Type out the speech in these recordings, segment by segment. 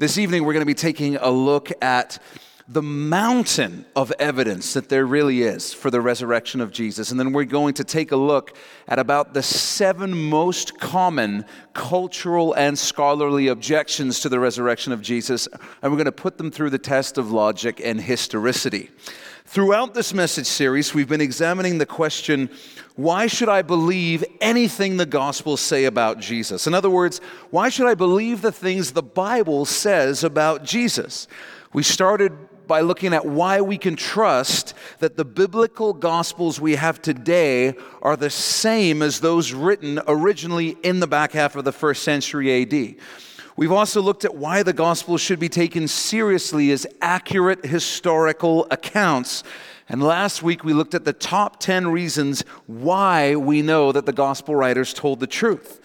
This evening, we're going to be taking a look at the mountain of evidence that there really is for the resurrection of Jesus. And then we're going to take a look at about the seven most common cultural and scholarly objections to the resurrection of Jesus. And we're going to put them through the test of logic and historicity. Throughout this message series, we've been examining the question why should I believe anything the Gospels say about Jesus? In other words, why should I believe the things the Bible says about Jesus? We started by looking at why we can trust that the biblical Gospels we have today are the same as those written originally in the back half of the first century AD. We've also looked at why the Gospels should be taken seriously as accurate historical accounts and last week we looked at the top 10 reasons why we know that the gospel writers told the truth.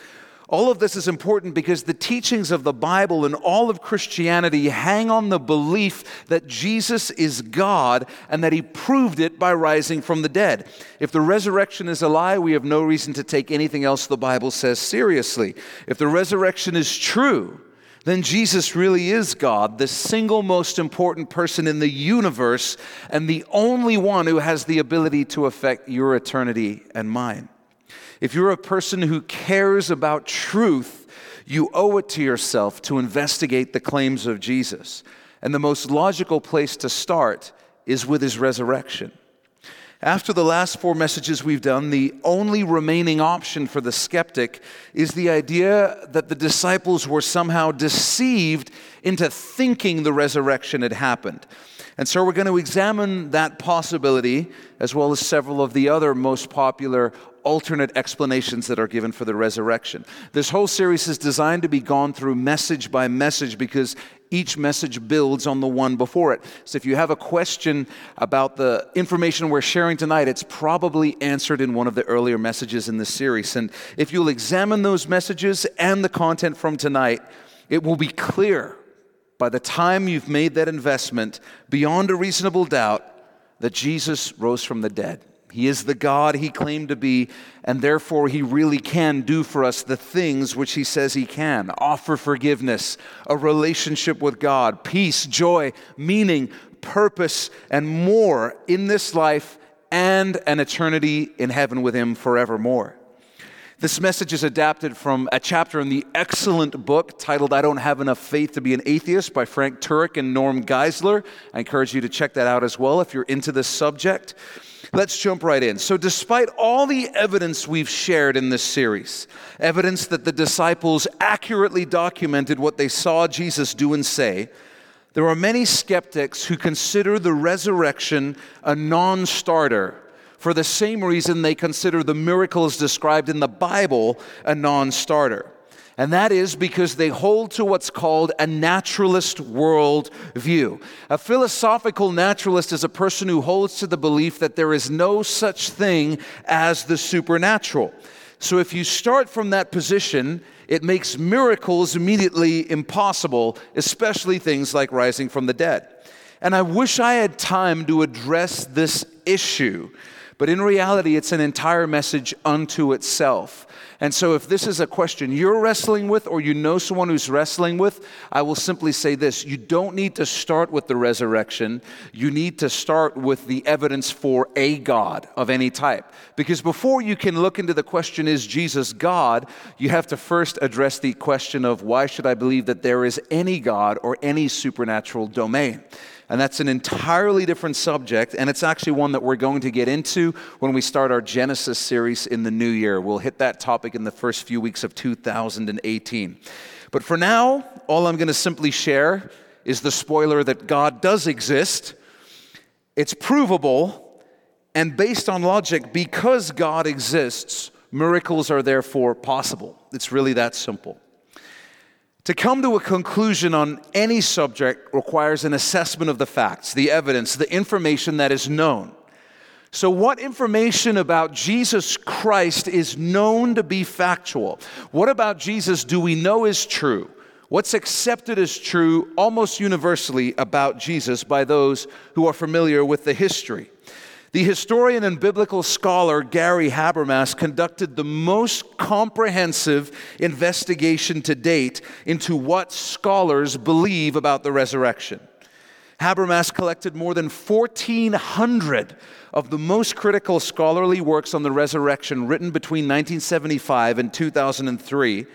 All of this is important because the teachings of the Bible and all of Christianity hang on the belief that Jesus is God and that he proved it by rising from the dead. If the resurrection is a lie, we have no reason to take anything else the Bible says seriously. If the resurrection is true, then Jesus really is God, the single most important person in the universe, and the only one who has the ability to affect your eternity and mine. If you're a person who cares about truth, you owe it to yourself to investigate the claims of Jesus. And the most logical place to start is with his resurrection. After the last four messages we've done, the only remaining option for the skeptic is the idea that the disciples were somehow deceived into thinking the resurrection had happened. And so we're going to examine that possibility as well as several of the other most popular alternate explanations that are given for the resurrection. This whole series is designed to be gone through message by message because each message builds on the one before it. So if you have a question about the information we're sharing tonight, it's probably answered in one of the earlier messages in this series. And if you'll examine those messages and the content from tonight, it will be clear by the time you've made that investment beyond a reasonable doubt that Jesus rose from the dead. He is the God he claimed to be, and therefore he really can do for us the things which he says he can offer forgiveness, a relationship with God, peace, joy, meaning, purpose, and more in this life and an eternity in heaven with him forevermore. This message is adapted from a chapter in the excellent book titled I Don't Have Enough Faith to Be an Atheist by Frank Turek and Norm Geisler. I encourage you to check that out as well if you're into this subject. Let's jump right in. So, despite all the evidence we've shared in this series, evidence that the disciples accurately documented what they saw Jesus do and say, there are many skeptics who consider the resurrection a non starter for the same reason they consider the miracles described in the Bible a non starter. And that is because they hold to what's called a naturalist world view. A philosophical naturalist is a person who holds to the belief that there is no such thing as the supernatural. So if you start from that position, it makes miracles immediately impossible, especially things like rising from the dead. And I wish I had time to address this issue, but in reality, it's an entire message unto itself. And so, if this is a question you're wrestling with, or you know someone who's wrestling with, I will simply say this you don't need to start with the resurrection. You need to start with the evidence for a God of any type. Because before you can look into the question, is Jesus God, you have to first address the question of why should I believe that there is any God or any supernatural domain? And that's an entirely different subject, and it's actually one that we're going to get into when we start our Genesis series in the new year. We'll hit that topic in the first few weeks of 2018. But for now, all I'm going to simply share is the spoiler that God does exist. It's provable, and based on logic, because God exists, miracles are therefore possible. It's really that simple. To come to a conclusion on any subject requires an assessment of the facts, the evidence, the information that is known. So, what information about Jesus Christ is known to be factual? What about Jesus do we know is true? What's accepted as true almost universally about Jesus by those who are familiar with the history? The historian and biblical scholar Gary Habermas conducted the most comprehensive investigation to date into what scholars believe about the resurrection. Habermas collected more than 1,400 of the most critical scholarly works on the resurrection written between 1975 and 2003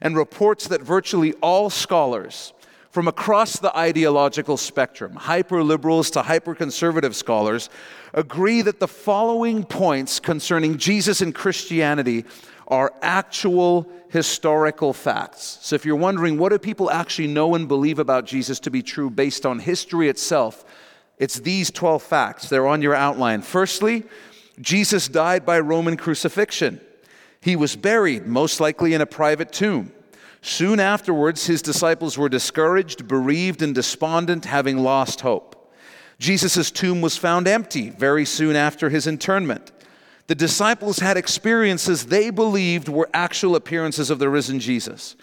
and reports that virtually all scholars from across the ideological spectrum, hyper liberals to hyper conservative scholars, agree that the following points concerning Jesus and Christianity are actual historical facts. So if you're wondering, what do people actually know and believe about Jesus to be true based on history itself? It's these 12 facts. They're on your outline. Firstly, Jesus died by Roman crucifixion. He was buried, most likely in a private tomb. Soon afterwards, his disciples were discouraged, bereaved, and despondent, having lost hope. Jesus' tomb was found empty very soon after his internment. The disciples had experiences they believed were actual appearances of the risen Jesus.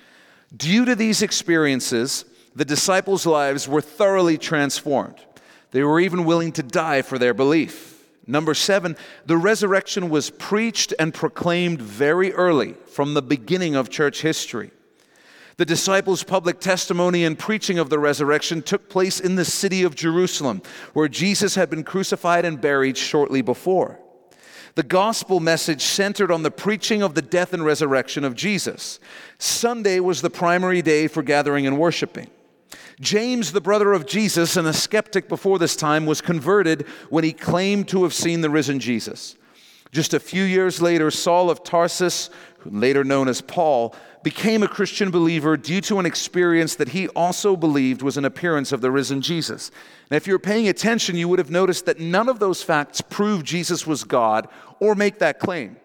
Due to these experiences, the disciples' lives were thoroughly transformed. They were even willing to die for their belief. Number seven, the resurrection was preached and proclaimed very early from the beginning of church history. The disciples' public testimony and preaching of the resurrection took place in the city of Jerusalem, where Jesus had been crucified and buried shortly before. The gospel message centered on the preaching of the death and resurrection of Jesus. Sunday was the primary day for gathering and worshiping. James, the brother of Jesus and a skeptic before this time, was converted when he claimed to have seen the risen Jesus. Just a few years later, Saul of Tarsus, later known as Paul, became a Christian believer due to an experience that he also believed was an appearance of the risen Jesus. Now, if you were paying attention, you would have noticed that none of those facts prove Jesus was God or make that claim.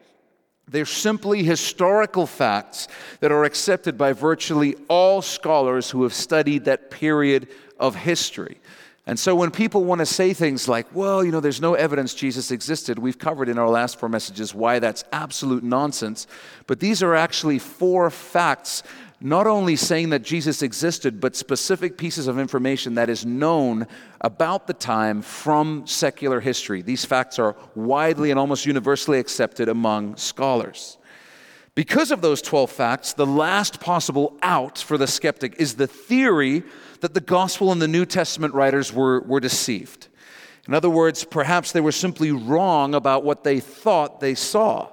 They're simply historical facts that are accepted by virtually all scholars who have studied that period of history. And so when people want to say things like, well, you know, there's no evidence Jesus existed, we've covered in our last four messages why that's absolute nonsense. But these are actually four facts, not only saying that Jesus existed, but specific pieces of information that is known about the time from secular history. These facts are widely and almost universally accepted among scholars. Because of those 12 facts, the last possible out for the skeptic is the theory that the gospel and the New Testament writers were, were deceived. In other words, perhaps they were simply wrong about what they thought they saw.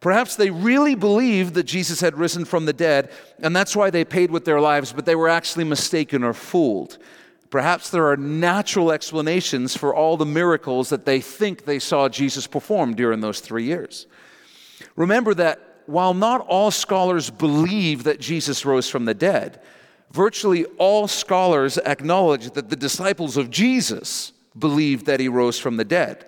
Perhaps they really believed that Jesus had risen from the dead, and that's why they paid with their lives, but they were actually mistaken or fooled. Perhaps there are natural explanations for all the miracles that they think they saw Jesus perform during those three years. Remember that while not all scholars believe that Jesus rose from the dead, virtually all scholars acknowledge that the disciples of Jesus believed that he rose from the dead.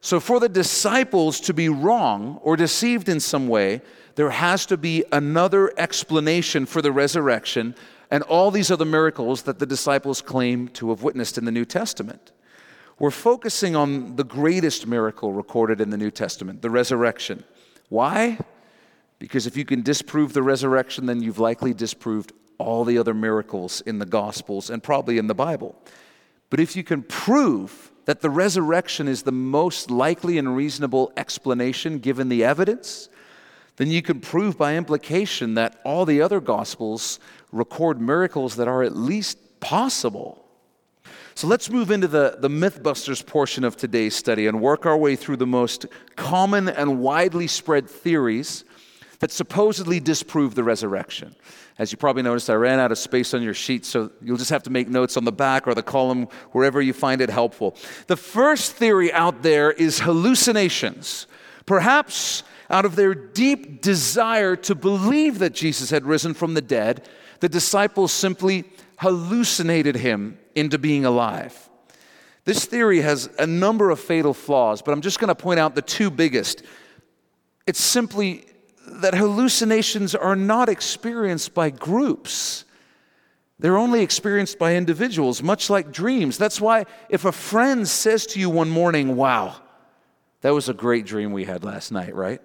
So, for the disciples to be wrong or deceived in some way, there has to be another explanation for the resurrection and all these other miracles that the disciples claim to have witnessed in the New Testament. We're focusing on the greatest miracle recorded in the New Testament, the resurrection. Why? Because if you can disprove the resurrection, then you've likely disproved all the other miracles in the Gospels and probably in the Bible. But if you can prove that the resurrection is the most likely and reasonable explanation given the evidence, then you can prove by implication that all the other Gospels record miracles that are at least possible. So let's move into the, the Mythbusters portion of today's study and work our way through the most common and widely spread theories that supposedly disprove the resurrection. As you probably noticed, I ran out of space on your sheet, so you'll just have to make notes on the back or the column, wherever you find it helpful. The first theory out there is hallucinations. Perhaps out of their deep desire to believe that Jesus had risen from the dead, the disciples simply hallucinated him into being alive. This theory has a number of fatal flaws, but I'm just going to point out the two biggest. It's simply that hallucinations are not experienced by groups. They're only experienced by individuals, much like dreams. That's why if a friend says to you one morning, Wow, that was a great dream we had last night, right?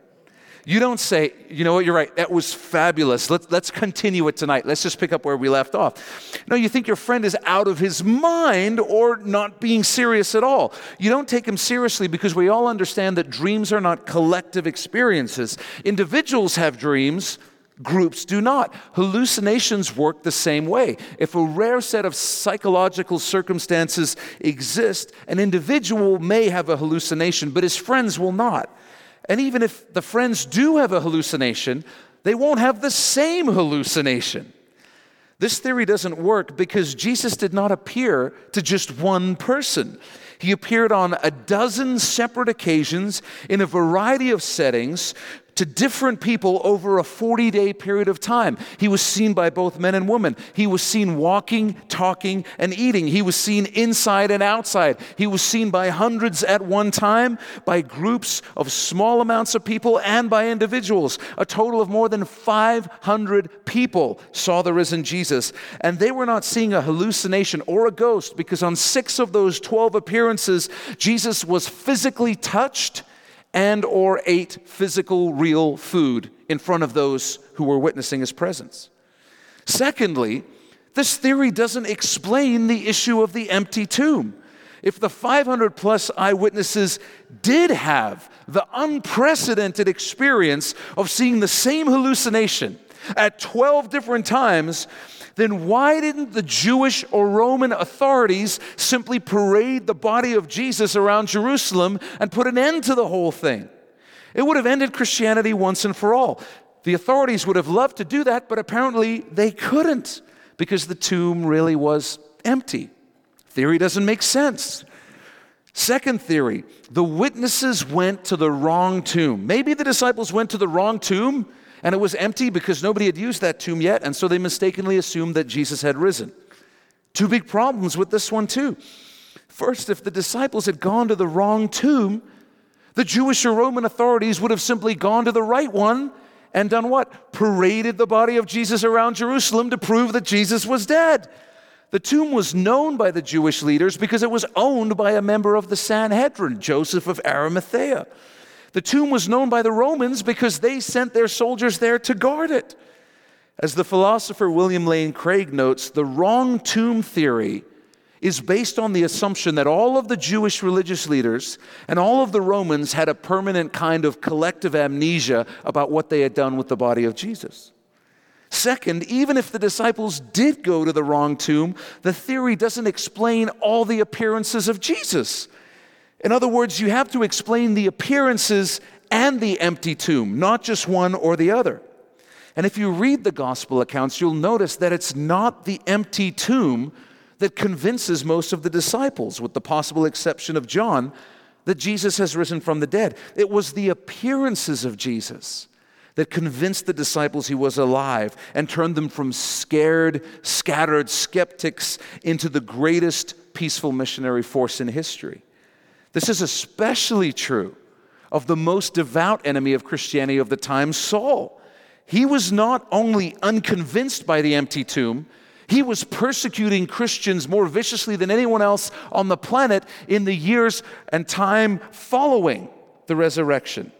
You don't say, you know what, you're right, that was fabulous. Let's, let's continue it tonight. Let's just pick up where we left off. No, you think your friend is out of his mind or not being serious at all. You don't take him seriously because we all understand that dreams are not collective experiences. Individuals have dreams, groups do not. Hallucinations work the same way. If a rare set of psychological circumstances exist, an individual may have a hallucination, but his friends will not. And even if the friends do have a hallucination, they won't have the same hallucination. This theory doesn't work because Jesus did not appear to just one person. He appeared on a dozen separate occasions in a variety of settings to different people over a 40 day period of time. He was seen by both men and women. He was seen walking, talking, and eating. He was seen inside and outside. He was seen by hundreds at one time, by groups of small amounts of people, and by individuals. A total of more than 500 people saw the risen Jesus. And they were not seeing a hallucination or a ghost because on six of those 12 appearances, Jesus was physically touched and or ate physical real food in front of those who were witnessing his presence. Secondly, this theory doesn't explain the issue of the empty tomb. If the 500 plus eyewitnesses did have the unprecedented experience of seeing the same hallucination at 12 different times, then why didn't the Jewish or Roman authorities simply parade the body of Jesus around Jerusalem and put an end to the whole thing? It would have ended Christianity once and for all. The authorities would have loved to do that, but apparently they couldn't because the tomb really was empty. Theory doesn't make sense. Second theory the witnesses went to the wrong tomb. Maybe the disciples went to the wrong tomb and it was empty because nobody had used that tomb yet, and so they mistakenly assumed that Jesus had risen. Two big problems with this one, too. First, if the disciples had gone to the wrong tomb, the Jewish or Roman authorities would have simply gone to the right one and done what? Paraded the body of Jesus around Jerusalem to prove that Jesus was dead. The tomb was known by the Jewish leaders because it was owned by a member of the Sanhedrin, Joseph of Arimathea. The tomb was known by the Romans because they sent their soldiers there to guard it. As the philosopher William Lane Craig notes, the wrong tomb theory is based on the assumption that all of the Jewish religious leaders and all of the Romans had a permanent kind of collective amnesia about what they had done with the body of Jesus. Second, even if the disciples did go to the wrong tomb, the theory doesn't explain all the appearances of Jesus. In other words, you have to explain the appearances and the empty tomb, not just one or the other. And if you read the gospel accounts, you'll notice that it's not the empty tomb that convinces most of the disciples, with the possible exception of John, that Jesus has risen from the dead. It was the appearances of Jesus that convinced the disciples he was alive and turned them from scared, scattered skeptics into the greatest peaceful missionary force in history. This is especially true of the most devout enemy of Christianity of the time, Saul. He was not only unconvinced by the empty tomb, he was persecuting Christians more viciously than anyone else on the planet in the years and time following the resurrection.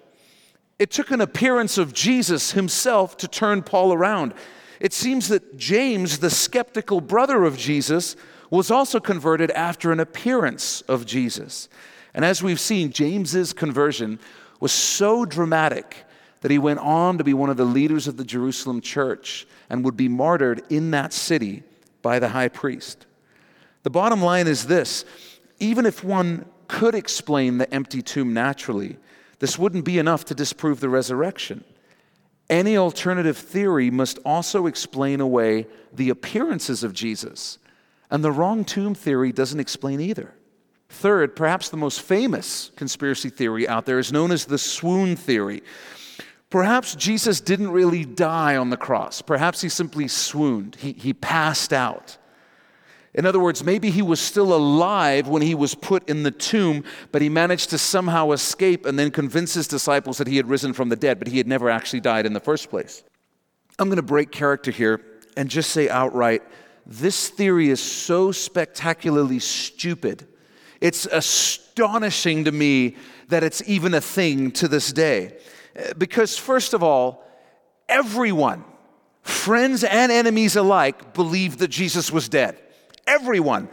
It took an appearance of Jesus himself to turn Paul around. It seems that James, the skeptical brother of Jesus, was also converted after an appearance of Jesus. And as we've seen, James's conversion was so dramatic that he went on to be one of the leaders of the Jerusalem church and would be martyred in that city by the high priest. The bottom line is this even if one could explain the empty tomb naturally, this wouldn't be enough to disprove the resurrection. Any alternative theory must also explain away the appearances of Jesus, and the wrong tomb theory doesn't explain either. Third, perhaps the most famous conspiracy theory out there is known as the swoon theory. Perhaps Jesus didn't really die on the cross. Perhaps he simply swooned, he, he passed out. In other words, maybe he was still alive when he was put in the tomb, but he managed to somehow escape and then convince his disciples that he had risen from the dead, but he had never actually died in the first place. I'm going to break character here and just say outright this theory is so spectacularly stupid it's astonishing to me that it's even a thing to this day. Uh, because, first of all, everyone, friends and enemies alike, believed that Jesus was dead. Everyone.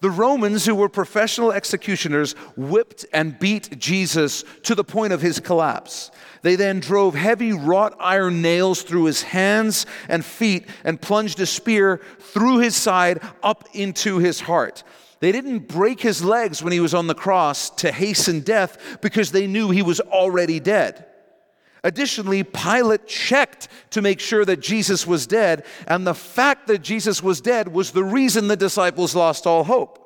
The Romans, who were professional executioners, whipped and beat Jesus to the point of his collapse. They then drove heavy wrought iron nails through his hands and feet and plunged a spear through his side up into his heart. They didn't break his legs when he was on the cross to hasten death because they knew he was already dead. Additionally, Pilate checked to make sure that Jesus was dead, and the fact that Jesus was dead was the reason the disciples lost all hope.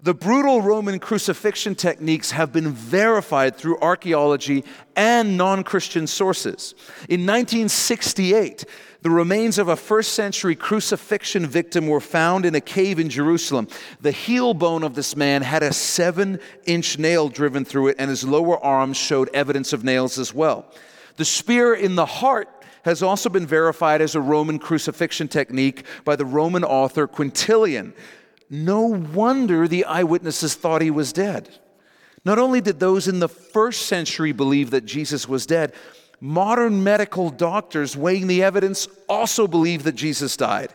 The brutal Roman crucifixion techniques have been verified through archaeology and non Christian sources. In 1968, the remains of a first century crucifixion victim were found in a cave in Jerusalem. The heel bone of this man had a seven inch nail driven through it, and his lower arms showed evidence of nails as well. The spear in the heart has also been verified as a Roman crucifixion technique by the Roman author Quintilian. No wonder the eyewitnesses thought he was dead. Not only did those in the first century believe that Jesus was dead, modern medical doctors weighing the evidence also believe that Jesus died.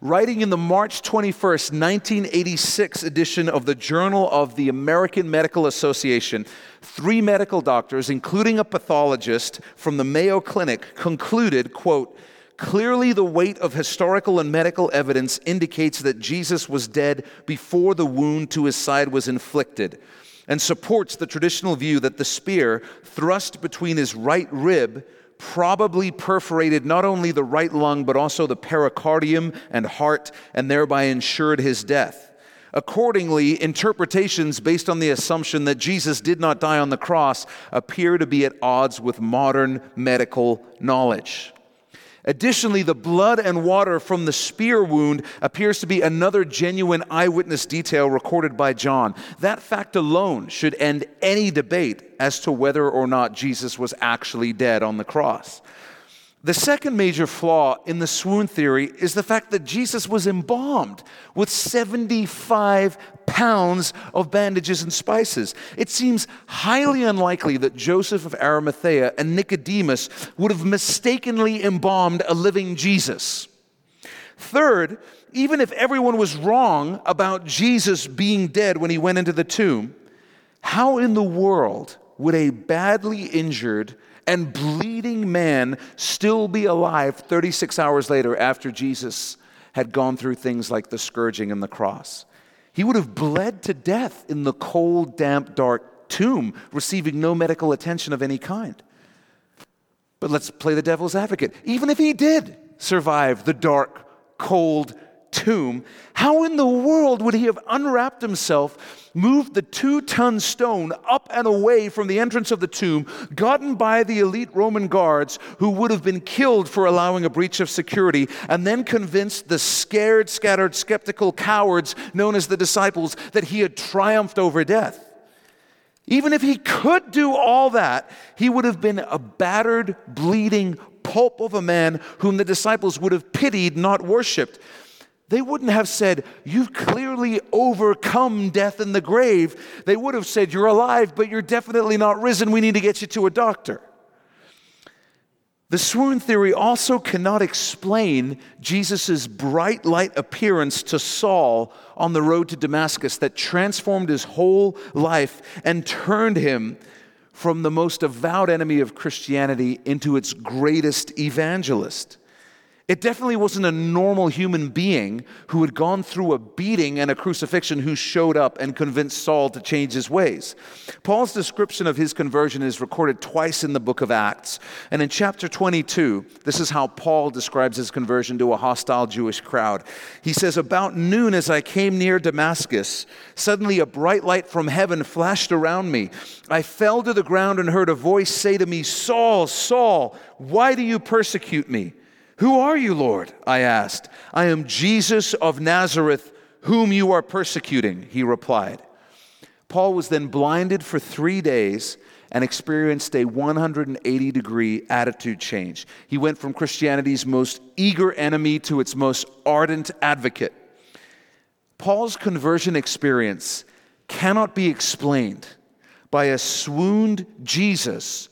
Writing in the March 21st, 1986 edition of the Journal of the American Medical Association, three medical doctors, including a pathologist from the Mayo Clinic, concluded, quote, Clearly, the weight of historical and medical evidence indicates that Jesus was dead before the wound to his side was inflicted, and supports the traditional view that the spear, thrust between his right rib, probably perforated not only the right lung, but also the pericardium and heart, and thereby ensured his death. Accordingly, interpretations based on the assumption that Jesus did not die on the cross appear to be at odds with modern medical knowledge. Additionally, the blood and water from the spear wound appears to be another genuine eyewitness detail recorded by John. That fact alone should end any debate as to whether or not Jesus was actually dead on the cross. The second major flaw in the swoon theory is the fact that Jesus was embalmed with 75 pounds of bandages and spices. It seems highly unlikely that Joseph of Arimathea and Nicodemus would have mistakenly embalmed a living Jesus. Third, even if everyone was wrong about Jesus being dead when he went into the tomb, how in the world would a badly injured and bleeding man still be alive 36 hours later after Jesus had gone through things like the scourging and the cross. He would have bled to death in the cold, damp, dark tomb, receiving no medical attention of any kind. But let's play the devil's advocate. Even if he did survive the dark, cold, tomb, how in the world would he have unwrapped himself, moved the two ton stone up and away from the entrance of the tomb, gotten by the elite Roman guards who would have been killed for allowing a breach of security, and then convinced the scared, scattered, skeptical cowards known as the disciples that he had triumphed over death? Even if he could do all that, he would have been a battered, bleeding pulp of a man whom the disciples would have pitied, not worshiped. They wouldn't have said, You've clearly overcome death in the grave. They would have said, You're alive, but you're definitely not risen. We need to get you to a doctor. The swoon theory also cannot explain Jesus' bright light appearance to Saul on the road to Damascus that transformed his whole life and turned him from the most avowed enemy of Christianity into its greatest evangelist. It definitely wasn't a normal human being who had gone through a beating and a crucifixion who showed up and convinced Saul to change his ways. Paul's description of his conversion is recorded twice in the book of Acts. And in chapter 22, this is how Paul describes his conversion to a hostile Jewish crowd. He says, About noon, as I came near Damascus, suddenly a bright light from heaven flashed around me. I fell to the ground and heard a voice say to me, Saul, Saul, why do you persecute me? Who are you, Lord? I asked. I am Jesus of Nazareth, whom you are persecuting, he replied. Paul was then blinded for three days and experienced a 180 degree attitude change. He went from Christianity's most eager enemy to its most ardent advocate. Paul's conversion experience cannot be explained by a swooned Jesus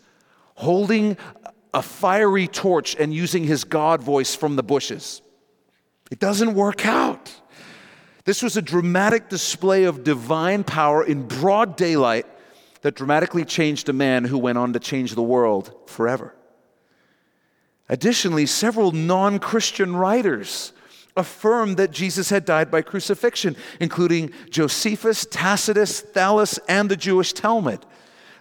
holding a fiery torch and using his God voice from the bushes. It doesn't work out. This was a dramatic display of divine power in broad daylight that dramatically changed a man who went on to change the world forever. Additionally, several non Christian writers affirmed that Jesus had died by crucifixion, including Josephus, Tacitus, Thallus, and the Jewish Talmud.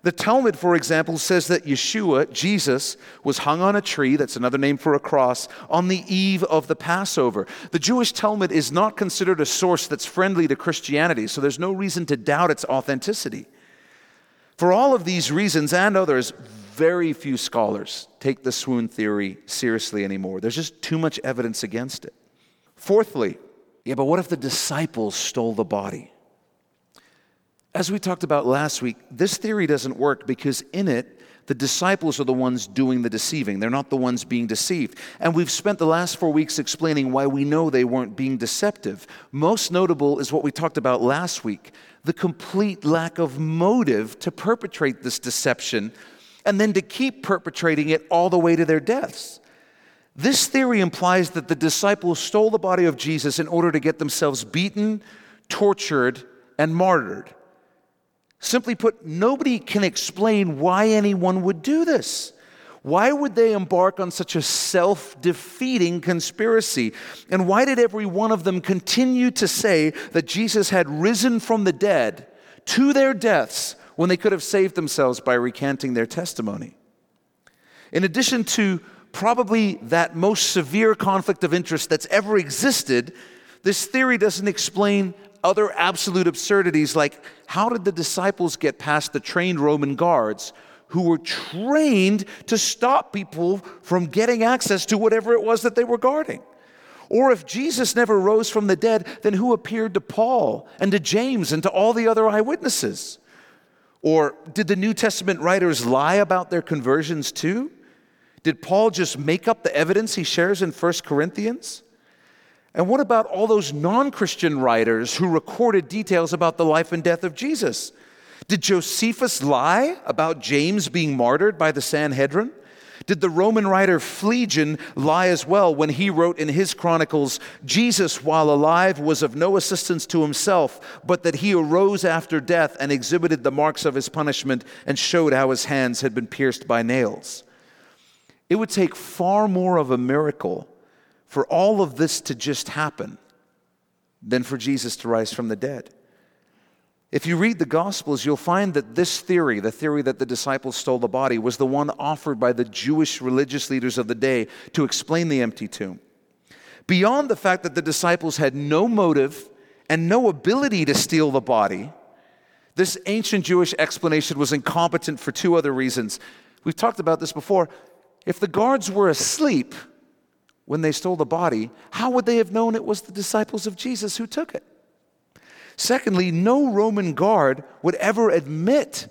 The Talmud, for example, says that Yeshua, Jesus, was hung on a tree, that's another name for a cross, on the eve of the Passover. The Jewish Talmud is not considered a source that's friendly to Christianity, so there's no reason to doubt its authenticity. For all of these reasons and others, very few scholars take the swoon theory seriously anymore. There's just too much evidence against it. Fourthly, yeah, but what if the disciples stole the body? As we talked about last week, this theory doesn't work because in it, the disciples are the ones doing the deceiving. They're not the ones being deceived. And we've spent the last four weeks explaining why we know they weren't being deceptive. Most notable is what we talked about last week the complete lack of motive to perpetrate this deception and then to keep perpetrating it all the way to their deaths. This theory implies that the disciples stole the body of Jesus in order to get themselves beaten, tortured, and martyred. Simply put, nobody can explain why anyone would do this. Why would they embark on such a self defeating conspiracy? And why did every one of them continue to say that Jesus had risen from the dead to their deaths when they could have saved themselves by recanting their testimony? In addition to probably that most severe conflict of interest that's ever existed, this theory doesn't explain other absolute absurdities like how did the disciples get past the trained Roman guards who were trained to stop people from getting access to whatever it was that they were guarding? Or if Jesus never rose from the dead, then who appeared to Paul and to James and to all the other eyewitnesses? Or did the New Testament writers lie about their conversions too? Did Paul just make up the evidence he shares in 1 Corinthians? And what about all those non Christian writers who recorded details about the life and death of Jesus? Did Josephus lie about James being martyred by the Sanhedrin? Did the Roman writer Phlegon lie as well when he wrote in his chronicles, Jesus, while alive, was of no assistance to himself, but that he arose after death and exhibited the marks of his punishment and showed how his hands had been pierced by nails? It would take far more of a miracle for all of this to just happen than for Jesus to rise from the dead. If you read the Gospels, you'll find that this theory, the theory that the disciples stole the body, was the one offered by the Jewish religious leaders of the day to explain the empty tomb. Beyond the fact that the disciples had no motive and no ability to steal the body, this ancient Jewish explanation was incompetent for two other reasons. We've talked about this before. If the guards were asleep when they stole the body, how would they have known it was the disciples of Jesus who took it? Secondly, no Roman guard would ever admit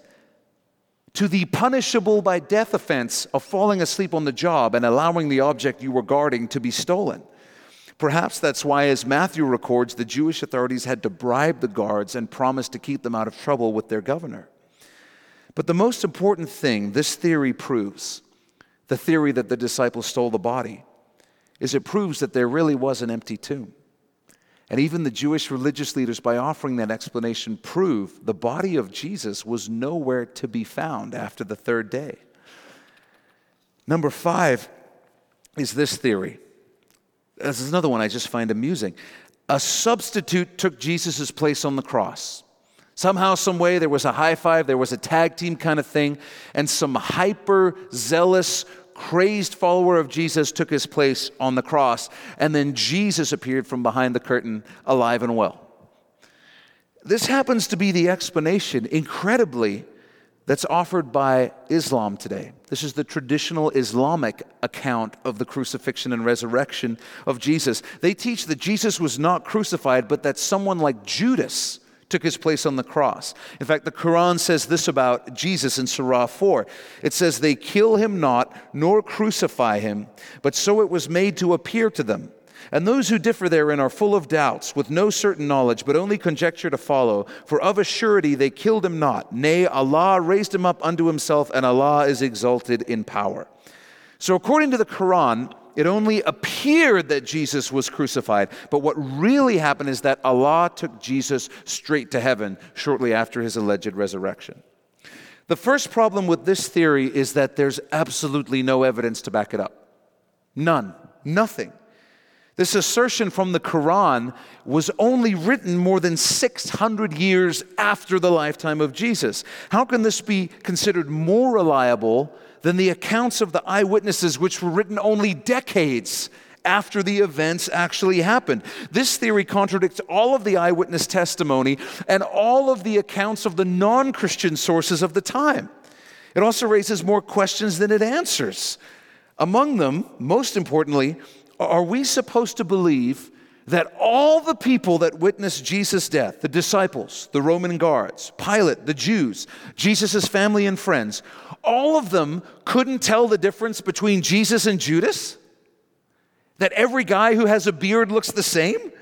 to the punishable by death offense of falling asleep on the job and allowing the object you were guarding to be stolen. Perhaps that's why, as Matthew records, the Jewish authorities had to bribe the guards and promise to keep them out of trouble with their governor. But the most important thing this theory proves the theory that the disciples stole the body is it proves that there really was an empty tomb. And even the Jewish religious leaders, by offering that explanation, prove the body of Jesus was nowhere to be found after the third day. Number five is this theory. This is another one I just find amusing. A substitute took Jesus' place on the cross. Somehow, some way, there was a high five, there was a tag team kind of thing, and some hyper zealous crazed follower of Jesus took his place on the cross, and then Jesus appeared from behind the curtain, alive and well. This happens to be the explanation, incredibly, that's offered by Islam today. This is the traditional Islamic account of the crucifixion and resurrection of Jesus. They teach that Jesus was not crucified, but that someone like Judas took his place on the cross. In fact, the Quran says this about Jesus in Surah 4. It says, They kill him not, nor crucify him, but so it was made to appear to them. And those who differ therein are full of doubts, with no certain knowledge, but only conjecture to follow. For of a surety they killed him not. Nay, Allah raised him up unto himself, and Allah is exalted in power. So, according to the Quran, it only appeared that Jesus was crucified. But what really happened is that Allah took Jesus straight to heaven shortly after his alleged resurrection. The first problem with this theory is that there's absolutely no evidence to back it up. None. Nothing. This assertion from the Quran was only written more than 600 years after the lifetime of Jesus. How can this be considered more reliable than the accounts of the eyewitnesses, which were written only decades after the events actually happened? This theory contradicts all of the eyewitness testimony and all of the accounts of the non Christian sources of the time. It also raises more questions than it answers. Among them, most importantly, are we supposed to believe that all the people that witnessed Jesus' death, the disciples, the Roman guards, Pilate, the Jews, Jesus' family and friends, all of them couldn't tell the difference between Jesus and Judas? That every guy who has a beard looks the same?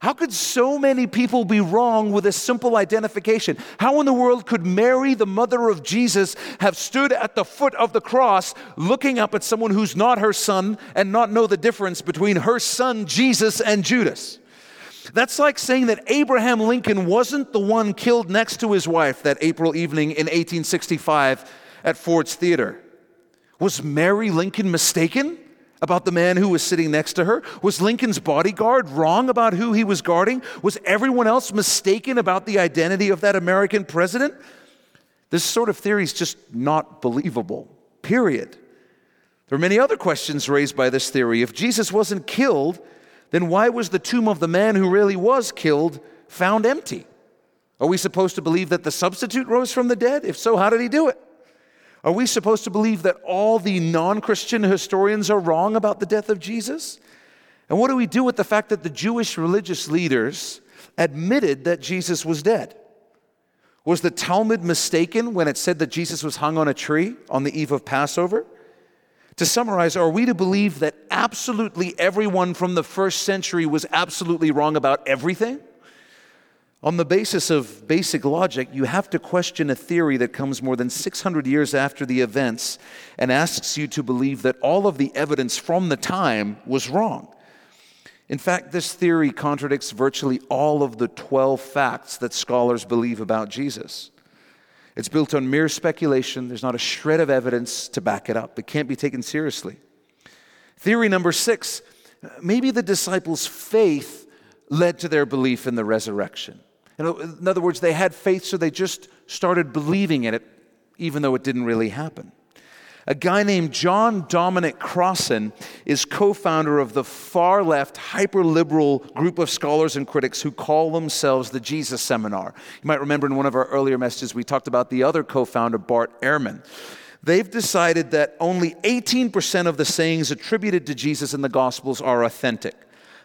How could so many people be wrong with a simple identification? How in the world could Mary, the mother of Jesus, have stood at the foot of the cross looking up at someone who's not her son and not know the difference between her son Jesus and Judas? That's like saying that Abraham Lincoln wasn't the one killed next to his wife that April evening in 1865 at Ford's Theater. Was Mary Lincoln mistaken? About the man who was sitting next to her? Was Lincoln's bodyguard wrong about who he was guarding? Was everyone else mistaken about the identity of that American president? This sort of theory is just not believable, period. There are many other questions raised by this theory. If Jesus wasn't killed, then why was the tomb of the man who really was killed found empty? Are we supposed to believe that the substitute rose from the dead? If so, how did he do it? Are we supposed to believe that all the non Christian historians are wrong about the death of Jesus? And what do we do with the fact that the Jewish religious leaders admitted that Jesus was dead? Was the Talmud mistaken when it said that Jesus was hung on a tree on the eve of Passover? To summarize, are we to believe that absolutely everyone from the first century was absolutely wrong about everything? On the basis of basic logic, you have to question a theory that comes more than 600 years after the events and asks you to believe that all of the evidence from the time was wrong. In fact, this theory contradicts virtually all of the 12 facts that scholars believe about Jesus. It's built on mere speculation, there's not a shred of evidence to back it up. It can't be taken seriously. Theory number six maybe the disciples' faith led to their belief in the resurrection. In other words, they had faith, so they just started believing in it, even though it didn't really happen. A guy named John Dominic Crossan is co founder of the far left, hyper liberal group of scholars and critics who call themselves the Jesus Seminar. You might remember in one of our earlier messages, we talked about the other co founder, Bart Ehrman. They've decided that only 18% of the sayings attributed to Jesus in the Gospels are authentic.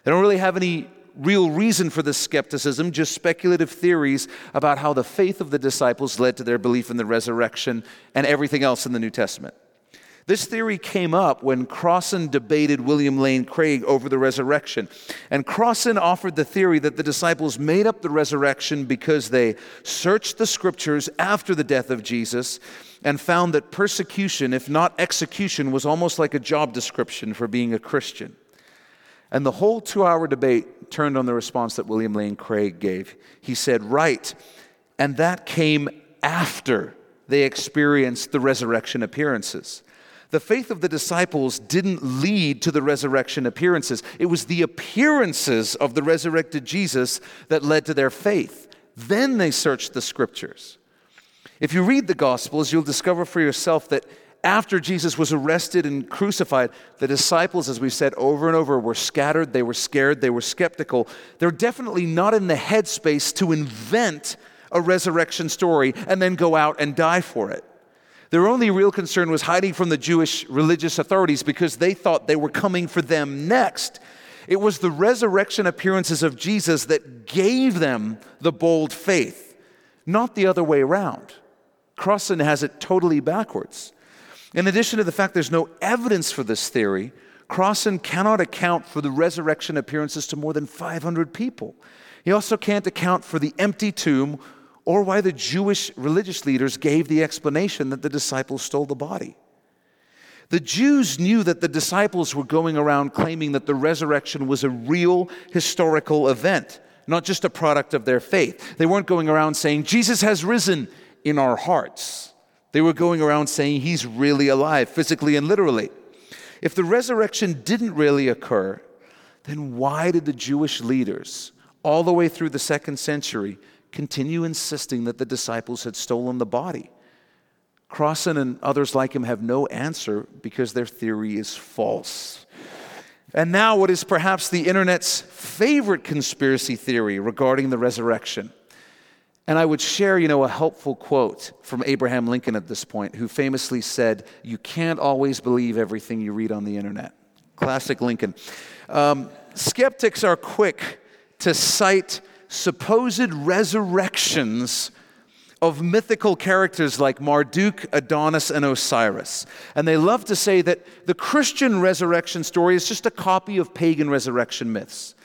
They don't really have any real reason for this skepticism, just speculative theories about how the faith of the disciples led to their belief in the resurrection and everything else in the New Testament. This theory came up when Crossan debated William Lane Craig over the resurrection. And Crossan offered the theory that the disciples made up the resurrection because they searched the scriptures after the death of Jesus and found that persecution, if not execution, was almost like a job description for being a Christian. And the whole two hour debate turned on the response that William Lane Craig gave. He said, Right. And that came after they experienced the resurrection appearances. The faith of the disciples didn't lead to the resurrection appearances, it was the appearances of the resurrected Jesus that led to their faith. Then they searched the scriptures. If you read the Gospels, you'll discover for yourself that after Jesus was arrested and crucified, the disciples, as we said over and over, were scattered, they were scared, they were skeptical. They're definitely not in the headspace to invent a resurrection story and then go out and die for it. Their only real concern was hiding from the Jewish religious authorities because they thought they were coming for them next. It was the resurrection appearances of Jesus that gave them the bold faith, not the other way around. Crossan has it totally backwards. In addition to the fact there's no evidence for this theory, Crossan cannot account for the resurrection appearances to more than 500 people. He also can't account for the empty tomb or why the Jewish religious leaders gave the explanation that the disciples stole the body. The Jews knew that the disciples were going around claiming that the resurrection was a real historical event, not just a product of their faith. They weren't going around saying, Jesus has risen in our hearts. They were going around saying, He's really alive, physically and literally. If the resurrection didn't really occur, then why did the Jewish leaders, all the way through the second century, continue insisting that the disciples had stolen the body. Crossan and others like him have no answer because their theory is false. And now, what is perhaps the internet's favorite conspiracy theory regarding the resurrection. And I would share, you know, a helpful quote from Abraham Lincoln at this point, who famously said, You can't always believe everything you read on the internet. Classic Lincoln. Um, skeptics are quick to cite supposed resurrections of mythical characters like Marduk, Adonis, and Osiris. And they love to say that the Christian resurrection story is just a copy of pagan resurrection myths.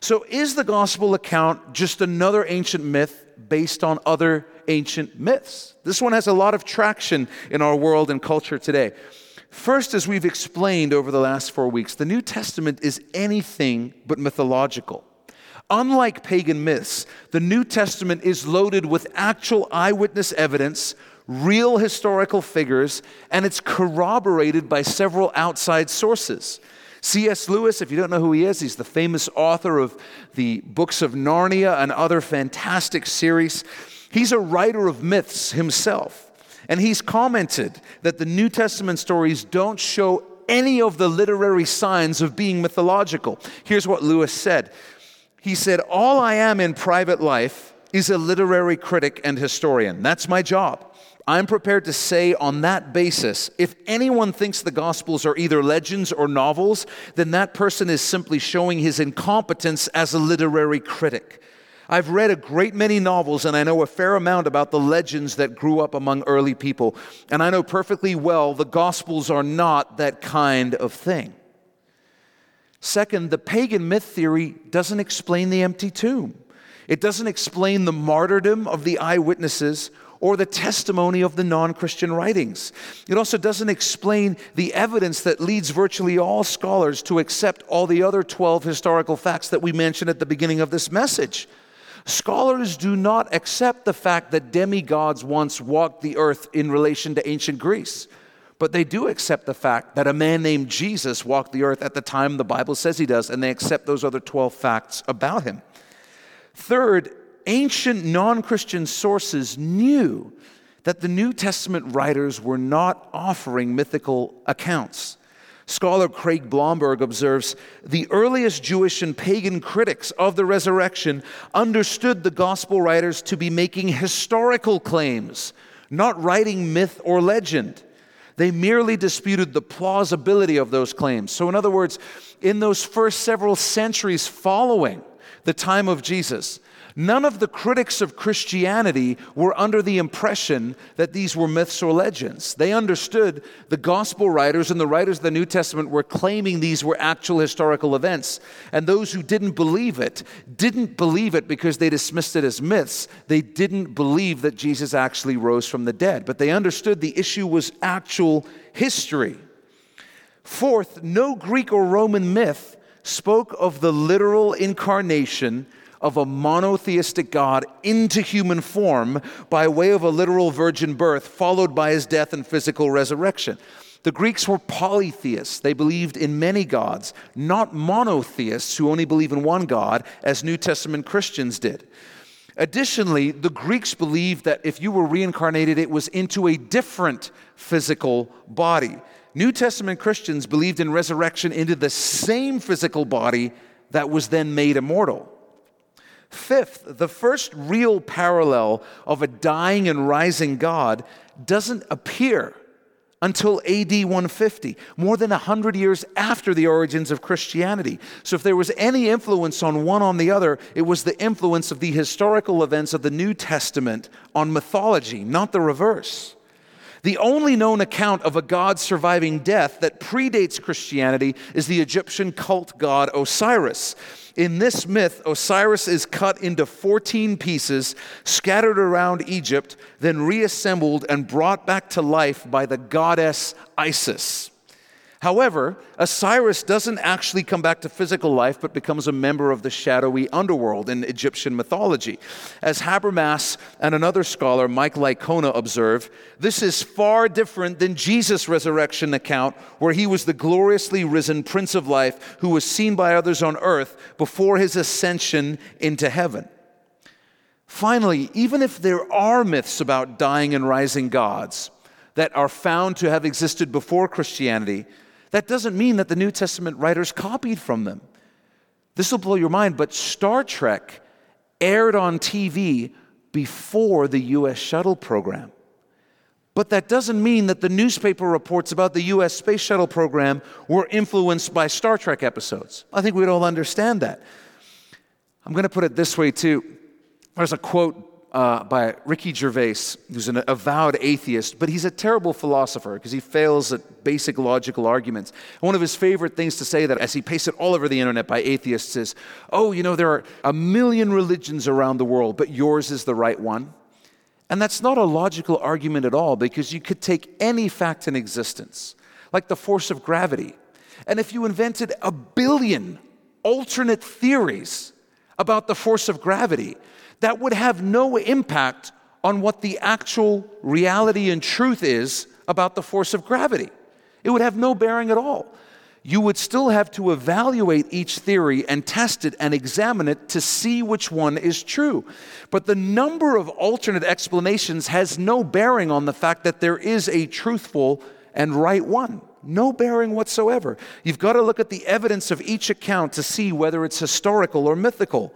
So, is the gospel account just another ancient myth based on other ancient myths? This one has a lot of traction in our world and culture today. First, as we've explained over the last four weeks, the New Testament is anything but mythological. Unlike pagan myths, the New Testament is loaded with actual eyewitness evidence, real historical figures, and it's corroborated by several outside sources. C.S. Lewis, if you don't know who he is, he's the famous author of the books of Narnia and other fantastic series. He's a writer of myths himself. And he's commented that the New Testament stories don't show any of the literary signs of being mythological. Here's what Lewis said he said, All I am in private life is a literary critic and historian. That's my job. I'm prepared to say on that basis if anyone thinks the Gospels are either legends or novels, then that person is simply showing his incompetence as a literary critic. I've read a great many novels and I know a fair amount about the legends that grew up among early people. And I know perfectly well the Gospels are not that kind of thing. Second, the pagan myth theory doesn't explain the empty tomb. It doesn't explain the martyrdom of the eyewitnesses or the testimony of the non Christian writings. It also doesn't explain the evidence that leads virtually all scholars to accept all the other 12 historical facts that we mentioned at the beginning of this message. Scholars do not accept the fact that demigods once walked the earth in relation to ancient Greece. But they do accept the fact that a man named Jesus walked the earth at the time the Bible says he does, and they accept those other 12 facts about him. Third, ancient non Christian sources knew that the New Testament writers were not offering mythical accounts. Scholar Craig Blomberg observes the earliest Jewish and pagan critics of the resurrection understood the gospel writers to be making historical claims, not writing myth or legend. They merely disputed the plausibility of those claims. So, in other words, in those first several centuries following the time of Jesus, None of the critics of Christianity were under the impression that these were myths or legends. They understood the gospel writers and the writers of the New Testament were claiming these were actual historical events. And those who didn't believe it didn't believe it because they dismissed it as myths. They didn't believe that Jesus actually rose from the dead. But they understood the issue was actual history. Fourth, no Greek or Roman myth spoke of the literal incarnation of a monotheistic God into human form by way of a literal virgin birth, followed by his death and physical resurrection. The Greeks were polytheists. They believed in many gods, not monotheists who only believe in one God, as New Testament Christians did. Additionally, the Greeks believed that if you were reincarnated, it was into a different physical body. New Testament Christians believed in resurrection into the same physical body that was then made immortal. Fifth, the first real parallel of a dying and rising God doesn't appear until AD 150, more than 100 years after the origins of Christianity. So, if there was any influence on one on the other, it was the influence of the historical events of the New Testament on mythology, not the reverse. The only known account of a god surviving death that predates Christianity is the Egyptian cult god Osiris. In this myth, Osiris is cut into 14 pieces, scattered around Egypt, then reassembled and brought back to life by the goddess Isis. However, Osiris doesn't actually come back to physical life, but becomes a member of the shadowy underworld in Egyptian mythology. As Habermas and another scholar, Mike Licona, observe, this is far different than Jesus' resurrection account, where he was the gloriously risen Prince of Life who was seen by others on earth before his ascension into heaven. Finally, even if there are myths about dying and rising gods that are found to have existed before Christianity, that doesn't mean that the New Testament writers copied from them. This will blow your mind, but Star Trek aired on TV before the US shuttle program. But that doesn't mean that the newspaper reports about the US space shuttle program were influenced by Star Trek episodes. I think we'd all understand that. I'm going to put it this way, too. There's a quote uh, by Ricky Gervais, who's an avowed atheist, but he's a terrible philosopher because he fails at basic logical arguments. one of his favorite things to say that as he pastes it all over the internet by atheists is, oh, you know, there are a million religions around the world, but yours is the right one. And that's not a logical argument at all because you could take any fact in existence, like the force of gravity, and if you invented a billion alternate theories about the force of gravity, that would have no impact on what the actual reality and truth is about the force of gravity. It would have no bearing at all. You would still have to evaluate each theory and test it and examine it to see which one is true. But the number of alternate explanations has no bearing on the fact that there is a truthful and right one. No bearing whatsoever. You've got to look at the evidence of each account to see whether it's historical or mythical.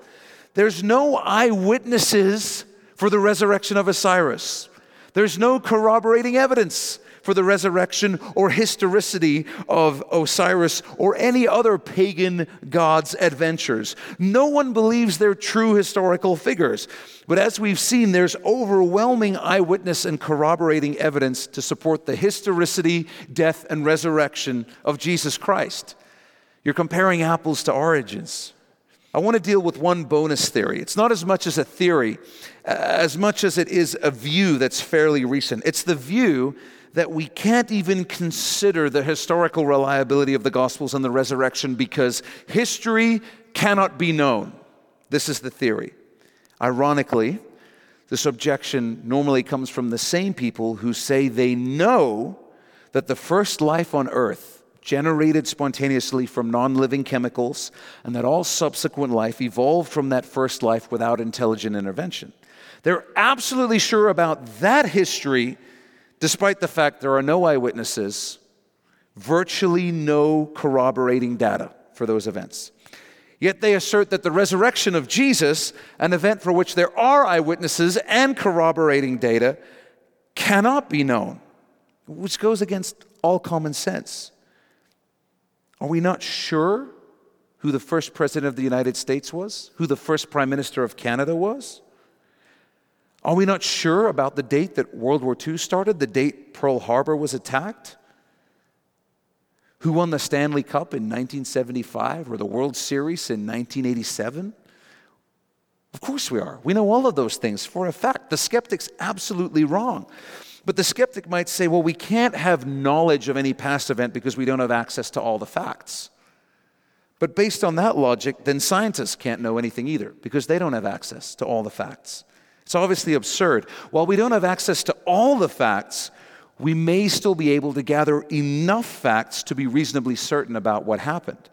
There's no eyewitnesses for the resurrection of Osiris. There's no corroborating evidence for the resurrection or historicity of Osiris or any other pagan god's adventures. No one believes they're true historical figures. But as we've seen, there's overwhelming eyewitness and corroborating evidence to support the historicity, death, and resurrection of Jesus Christ. You're comparing apples to oranges. I want to deal with one bonus theory. It's not as much as a theory, as much as it is a view that's fairly recent. It's the view that we can't even consider the historical reliability of the Gospels and the resurrection because history cannot be known. This is the theory. Ironically, this objection normally comes from the same people who say they know that the first life on earth generated spontaneously from non living chemicals, and that all subsequent life evolved from that first life without intelligent intervention. They're absolutely sure about that history, despite the fact there are no eyewitnesses, virtually no corroborating data for those events. Yet they assert that the resurrection of Jesus, an event for which there are eyewitnesses and corroborating data, cannot be known, which goes against all common sense. Are we not sure who the first president of the United States was? Who the first prime minister of Canada was? Are we not sure about the date that World War II started, the date Pearl Harbor was attacked? Who won the Stanley Cup in 1975 or the World Series in 1987? Of course we are. We know all of those things for a fact. The skeptic's absolutely wrong. But the skeptic might say, well, we can't have knowledge of any past event because we don't have access to all the facts. But based on that logic, then scientists can't know anything either because they don't have access to all the facts. It's obviously absurd. While we don't have access to all the facts, we may still be able to gather enough facts to be reasonably certain about what happened.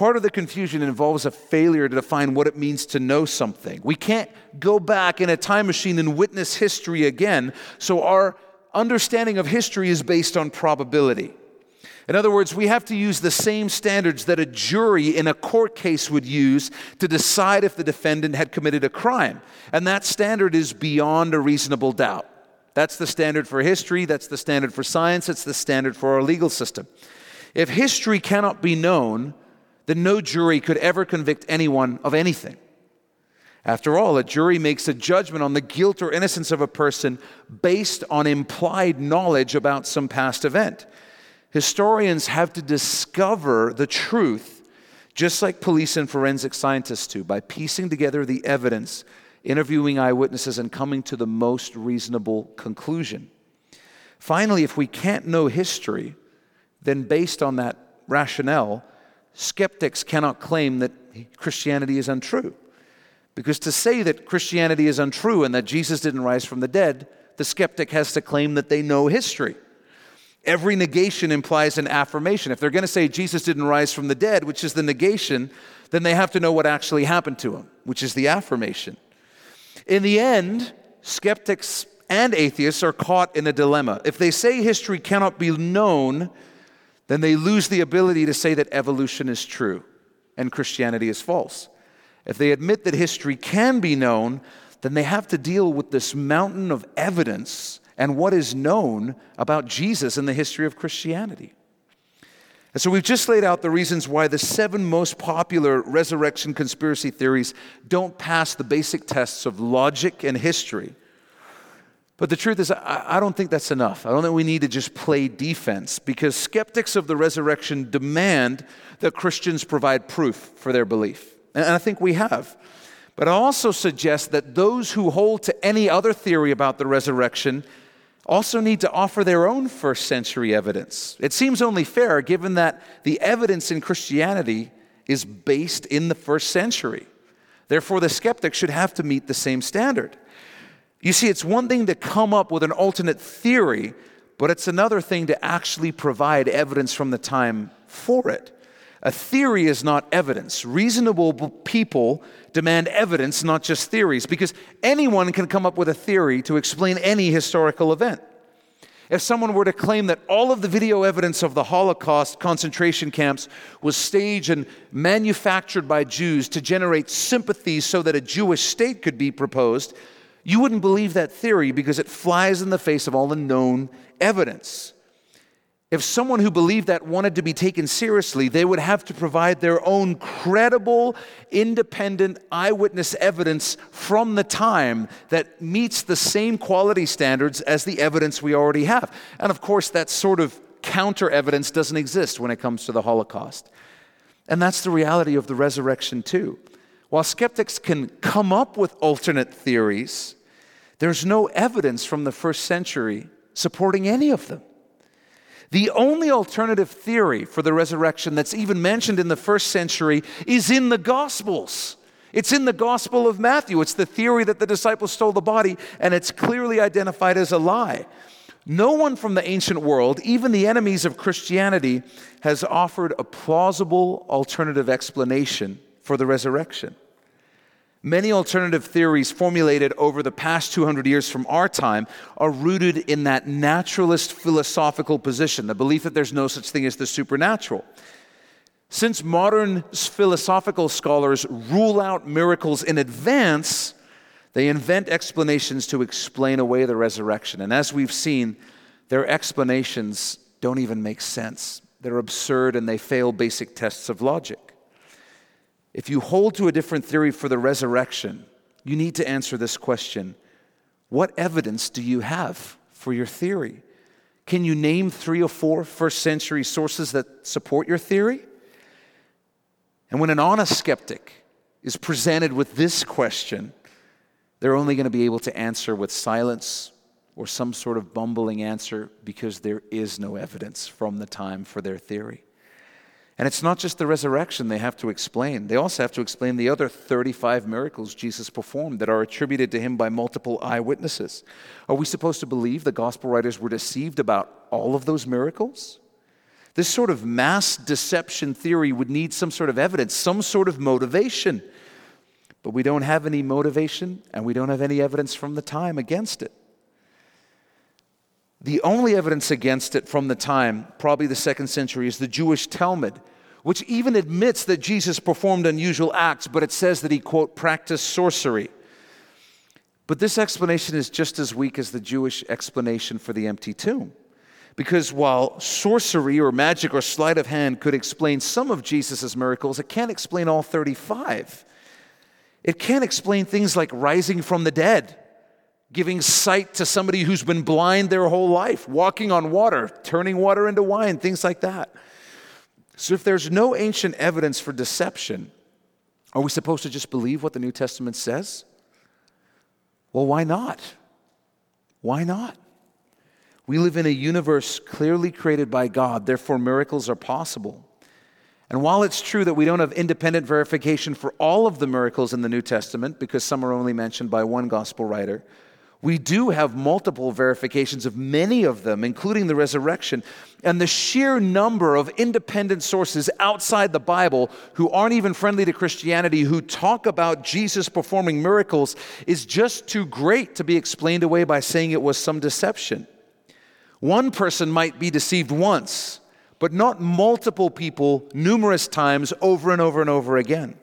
Part of the confusion involves a failure to define what it means to know something. We can't go back in a time machine and witness history again, so our understanding of history is based on probability. In other words, we have to use the same standards that a jury in a court case would use to decide if the defendant had committed a crime. And that standard is beyond a reasonable doubt. That's the standard for history, that's the standard for science, it's the standard for our legal system. If history cannot be known, then no jury could ever convict anyone of anything. After all, a jury makes a judgment on the guilt or innocence of a person based on implied knowledge about some past event. Historians have to discover the truth, just like police and forensic scientists do, by piecing together the evidence, interviewing eyewitnesses, and coming to the most reasonable conclusion. Finally, if we can't know history, then based on that rationale, skeptics cannot claim that Christianity is untrue. Because to say that Christianity is untrue and that Jesus didn't rise from the dead, the skeptic has to claim that they know history. Every negation implies an affirmation. If they're going to say Jesus didn't rise from the dead, which is the negation, then they have to know what actually happened to him, which is the affirmation. In the end, skeptics and atheists are caught in a dilemma. If they say history cannot be known, then they lose the ability to say that evolution is true and Christianity is false. If they admit that history can be known, then they have to deal with this mountain of evidence and what is known about Jesus in the history of Christianity. And so we've just laid out the reasons why the seven most popular resurrection conspiracy theories don't pass the basic tests of logic and history. But the truth is, I, don't think that's enough. I don't think we need to just play defense because skeptics of the resurrection demand that Christians provide proof for their belief. And I think we have. But I also suggest that those who hold to any other theory about the resurrection also need to offer their own first century evidence. It seems only fair given that the evidence in Christianity is based in the first century. Therefore, the skeptic should have to meet the same standard. You see, it's one thing to come up with an alternate theory, but it's another thing to actually provide evidence from the time for it. A theory is not evidence. Reasonable people demand evidence, not just theories, because anyone can come up with a theory to explain any historical event. If someone were to claim that all of the video evidence of the Holocaust concentration camps was staged and manufactured by Jews to generate sympathy so that a Jewish state could be proposed, you wouldn't believe that theory because it flies in the face of all the known evidence. If someone who believed that wanted to be taken seriously, they would have to provide their own credible, independent eyewitness evidence from the time that meets the same quality standards as the evidence we already have. And of course, that sort of counter evidence doesn't exist when it comes to the Holocaust. And that's the reality of the resurrection, too. While skeptics can come up with alternate theories, there's no evidence from the first century supporting any of them. The only alternative theory for the resurrection that's even mentioned in the first century is in the Gospels. It's in the Gospel of Matthew. It's the theory that the disciples stole the body, and it's clearly identified as a lie. No one from the ancient world, even the enemies of Christianity, has offered a plausible alternative explanation for the resurrection. Many alternative theories formulated over the past 200 years from our time are rooted in that naturalist philosophical position, the belief that there's no such thing as the supernatural. Since modern philosophical scholars rule out miracles in advance, they invent explanations to explain away the resurrection. And as we've seen, their explanations don't even make sense. They're absurd and they fail basic tests of logic. If you hold to a different theory for the resurrection, you need to answer this question What evidence do you have for your theory? Can you name three or four first century sources that support your theory? And when an honest skeptic is presented with this question, they're only going to be able to answer with silence or some sort of bumbling answer because there is no evidence from the time for their theory. And it's not just the resurrection they have to explain, they also have to explain the other 35 miracles Jesus performed that are attributed to him by multiple eyewitnesses. Are we supposed to believe the gospel writers were deceived about all of those miracles? This sort of mass deception theory would need some sort of evidence, some sort of motivation. But we don't have any motivation and we don't have any evidence from the time against it. The only evidence against it from the time, probably the second century, is the Jewish Talmud, which even admits that Jesus performed unusual acts, but it says that he, quote, practiced sorcery. But this explanation is just as weak as the Jewish explanation for the empty tomb. Because while sorcery or magic or sleight of hand could explain some of Jesus' miracles, it can't explain all 35. It can't explain things like rising from the dead, giving sight to somebody who's been blind their whole life, walking on water, turning water into wine, things like that. So, if there's no ancient evidence for deception, are we supposed to just believe what the New Testament says? Well, why not? Why not? We live in a universe clearly created by God, therefore, miracles are possible. And while it's true that we don't have independent verification for all of the miracles in the New Testament, because some are only mentioned by one gospel writer, we do have multiple verifications of many of them, including the resurrection. And the sheer number of independent sources outside the Bible who aren't even friendly to Christianity, who talk about Jesus performing miracles, is just too great to be explained away by saying it was some deception. One person might be deceived once, but not multiple people numerous times over and over and over again.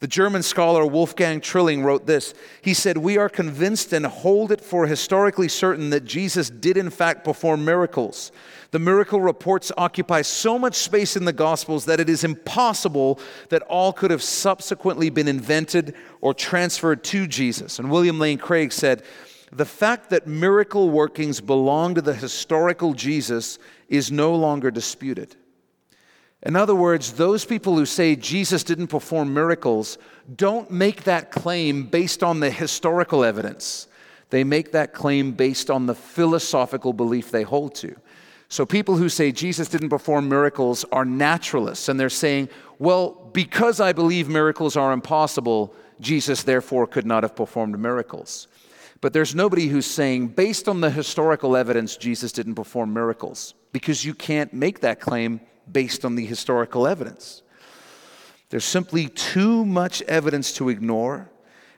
The German scholar Wolfgang Trilling wrote this. He said, We are convinced and hold it for historically certain that Jesus did, in fact, perform miracles. The miracle reports occupy so much space in the Gospels that it is impossible that all could have subsequently been invented or transferred to Jesus. And William Lane Craig said, The fact that miracle workings belong to the historical Jesus is no longer disputed. In other words, those people who say Jesus didn't perform miracles don't make that claim based on the historical evidence. They make that claim based on the philosophical belief they hold to. So, people who say Jesus didn't perform miracles are naturalists, and they're saying, well, because I believe miracles are impossible, Jesus therefore could not have performed miracles. But there's nobody who's saying, based on the historical evidence, Jesus didn't perform miracles, because you can't make that claim based on the historical evidence. There's simply too much evidence to ignore.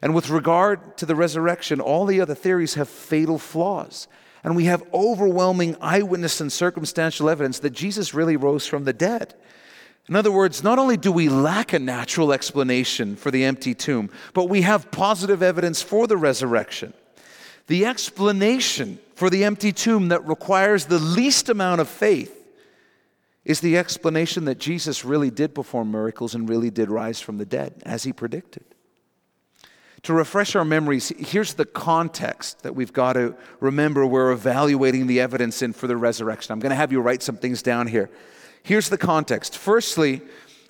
And with regard to the resurrection, all the other theories have fatal flaws. And we have overwhelming eyewitness and circumstantial evidence that Jesus really rose from the dead. In other words, not only do we lack a natural explanation for the empty tomb, but we have positive evidence for the resurrection. The explanation for the empty tomb that requires the least amount of faith is the explanation that Jesus really did perform miracles and really did rise from the dead, as he predicted. To refresh our memories, here's the context that we've got to remember we're evaluating the evidence in for the resurrection. I'm going to have you write some things down here. Here's the context. Firstly,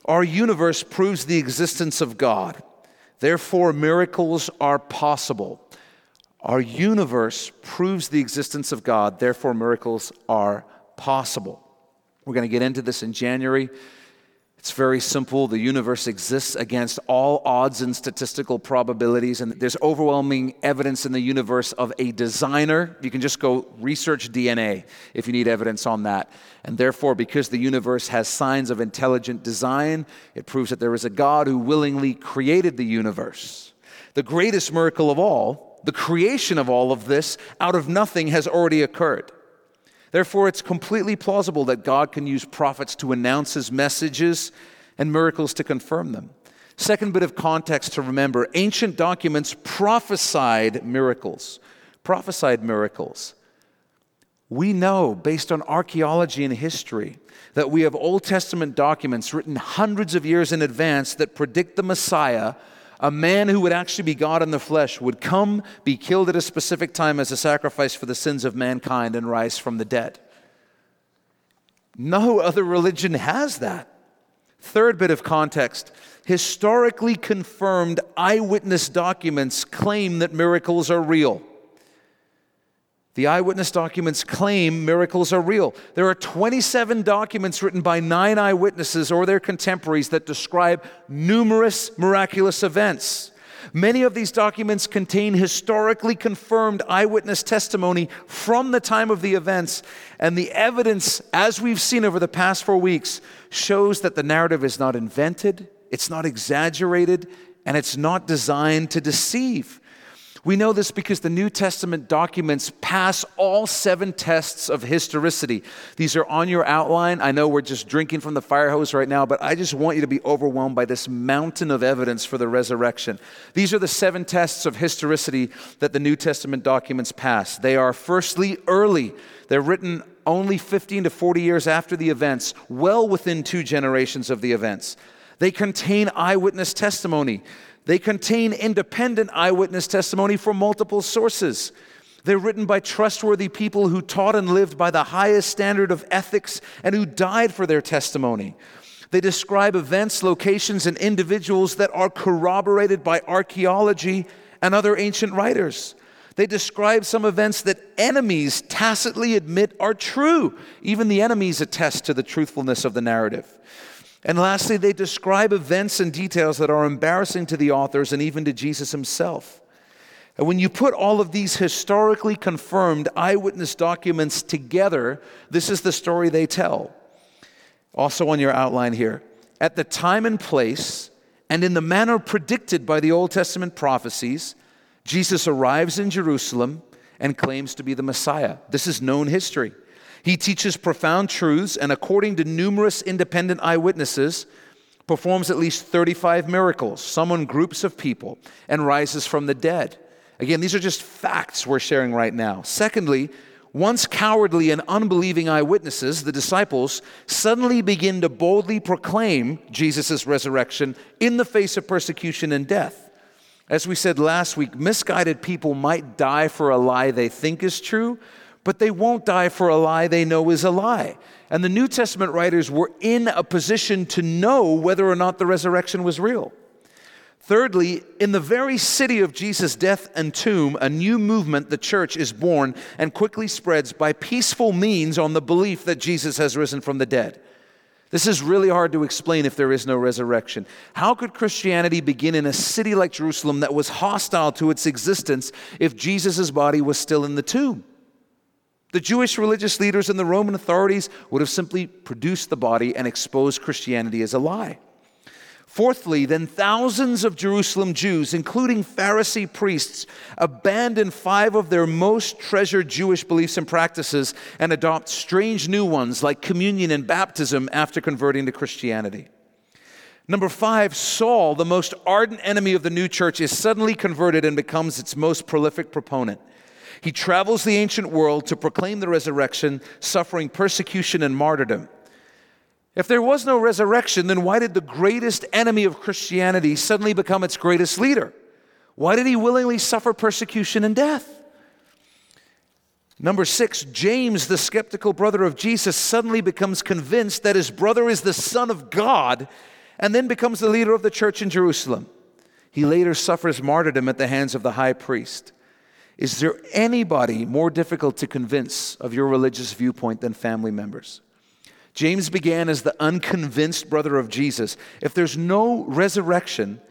our universe proves the existence of God. Therefore, miracles are possible. Our universe proves the existence of God. Therefore, miracles are possible. We're going to get into this in January. It's very simple. The universe exists against all odds and statistical probabilities, and there's overwhelming evidence in the universe of a designer. You can just go research DNA if you need evidence on that. And therefore, because the universe has signs of intelligent design, it proves that there is a God who willingly created the universe. The greatest miracle of all, the creation of all of this out of nothing, has already occurred. Therefore, it's completely plausible that God can use prophets to announce his messages and miracles to confirm them. Second bit of context to remember ancient documents prophesied miracles. Prophesied miracles. We know, based on archaeology and history, that we have Old Testament documents written hundreds of years in advance that predict the Messiah a man who would actually be God in the flesh would come, be killed at a specific time as a sacrifice for the sins of mankind, and rise from the dead. No other religion has that. Third bit of context historically confirmed eyewitness documents claim that miracles are real. The eyewitness documents claim miracles are real. There are 27 documents written by nine eyewitnesses or their contemporaries that describe numerous miraculous events. Many of these documents contain historically confirmed eyewitness testimony from the time of the events, and the evidence, as we've seen over the past four weeks, shows that the narrative is not invented, it's not exaggerated, and it's not designed to deceive. We know this because the New Testament documents pass all seven tests of historicity. These are on your outline. I know we're just drinking from the fire hose right now, but I just want you to be overwhelmed by this mountain of evidence for the resurrection. These are the seven tests of historicity that the New Testament documents pass. They are firstly early, they're written only 15 to 40 years after the events, well within two generations of the events. They contain eyewitness testimony. They contain independent eyewitness testimony from multiple sources. They're written by trustworthy people who taught and lived by the highest standard of ethics and who died for their testimony. They describe events, locations, and individuals that are corroborated by archaeology and other ancient writers. They describe some events that enemies tacitly admit are true. Even the enemies attest to the truthfulness of the narrative. And lastly, they describe events and details that are embarrassing to the authors and even to Jesus himself. And when you put all of these historically confirmed eyewitness documents together, this is the story they tell. Also, on your outline here, at the time and place, and in the manner predicted by the Old Testament prophecies, Jesus arrives in Jerusalem and claims to be the Messiah. This is known history. He teaches profound truths, and according to numerous independent eyewitnesses, performs at least 35 miracles, summon groups of people, and rises from the dead. Again, these are just facts we're sharing right now. Secondly, once cowardly and unbelieving eyewitnesses, the disciples, suddenly begin to boldly proclaim Jesus' resurrection in the face of persecution and death. As we said last week, misguided people might die for a lie they think is true, but they won't die for a lie they know is a lie. And the New Testament writers were in a position to know whether or not the resurrection was real. Thirdly, in the very city of Jesus' death and tomb, a new movement, the church, is born and quickly spreads by peaceful means on the belief that Jesus has risen from the dead. This is really hard to explain if there is no resurrection. How could Christianity begin in a city like Jerusalem that was hostile to its existence if Jesus' body was still in the tomb? The Jewish religious leaders and the Roman authorities would have simply produced the body and exposed Christianity as a lie. Fourthly, then thousands of Jerusalem Jews, including Pharisee priests, abandon five of their most treasured Jewish beliefs and practices and adopt strange new ones like communion and baptism after converting to Christianity. Number five, Saul, the most ardent enemy of the new church, is suddenly converted and becomes its most prolific proponent. He travels the ancient world to proclaim the resurrection, suffering persecution and martyrdom. If there was no resurrection, then why did the greatest enemy of Christianity suddenly become its greatest leader? Why did he willingly suffer persecution and death? Number six, James, the skeptical brother of Jesus, suddenly becomes convinced that his brother is the Son of God and then becomes the leader of the church in Jerusalem. He later suffers martyrdom at the hands of the high priest. Is there anybody more difficult to convince of your religious viewpoint than family members? James began as the unconvinced brother of Jesus. If there's no resurrection,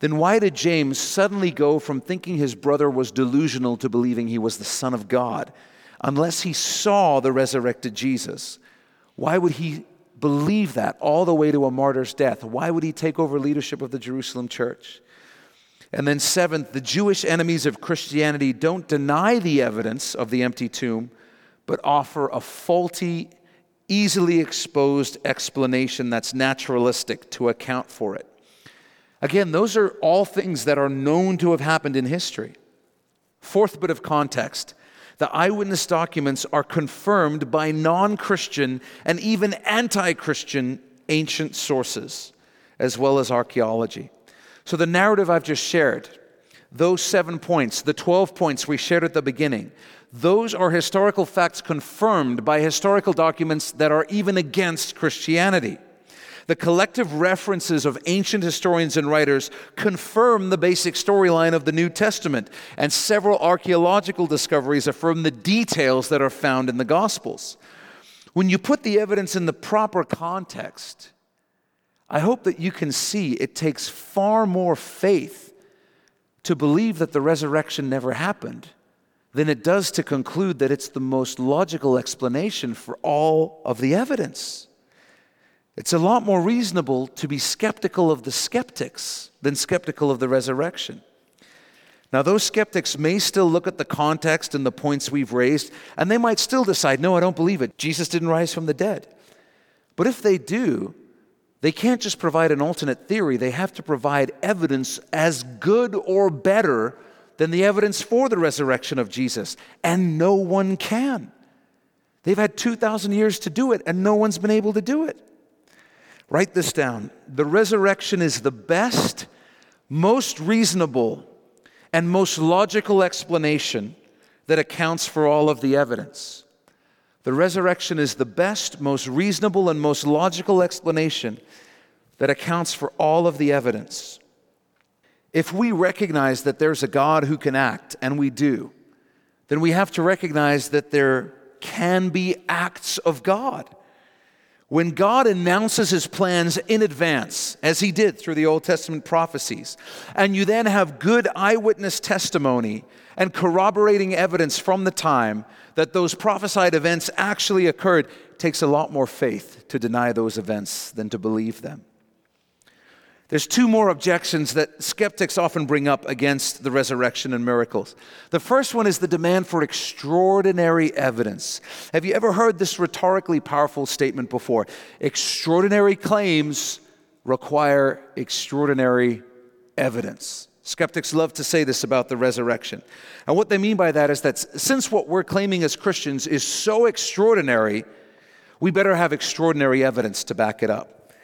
then why did James suddenly go from thinking his brother was delusional to believing he was the Son of God? Unless he saw the resurrected Jesus, why would he believe that all the way to a martyr's death? Why would he take over leadership of the Jerusalem church? And then, seventh, the Jewish enemies of Christianity don't deny the evidence of the empty tomb, but offer a faulty, easily exposed explanation that's naturalistic to account for it. Again, those are all things that are known to have happened in history. Fourth bit of context the eyewitness documents are confirmed by non Christian and even anti Christian ancient sources, as well as archaeology. So, the narrative I've just shared, those seven points, the 12 points we shared at the beginning, those are historical facts confirmed by historical documents that are even against Christianity. The collective references of ancient historians and writers confirm the basic storyline of the New Testament, and several archaeological discoveries affirm the details that are found in the Gospels. When you put the evidence in the proper context, I hope that you can see it takes far more faith to believe that the resurrection never happened than it does to conclude that it's the most logical explanation for all of the evidence. It's a lot more reasonable to be skeptical of the skeptics than skeptical of the resurrection. Now, those skeptics may still look at the context and the points we've raised, and they might still decide, no, I don't believe it. Jesus didn't rise from the dead. But if they do, they can't just provide an alternate theory, they have to provide evidence as good or better than the evidence for the resurrection of Jesus. And no one can. They've had 2,000 years to do it, and no one's been able to do it. Write this down. The resurrection is the best, most reasonable, and most logical explanation that accounts for all of the evidence. The resurrection is the best, most reasonable, and most logical explanation that accounts for all of the evidence. If we recognize that there's a God who can act, and we do, then we have to recognize that there can be acts of God. When God announces his plans in advance, as he did through the Old Testament prophecies, and you then have good eyewitness testimony and corroborating evidence from the time that those prophesied events actually occurred, takes a lot more faith to deny those events than to believe them. There's two more objections that skeptics often bring up against the resurrection and miracles. The first one is the demand for extraordinary evidence. Have you ever heard this rhetorically powerful statement before? Extraordinary claims require extraordinary evidence. Skeptics love to say this about the resurrection. And what they mean by that is that since what we're claiming as Christians is so extraordinary, we better have extraordinary evidence to back it up.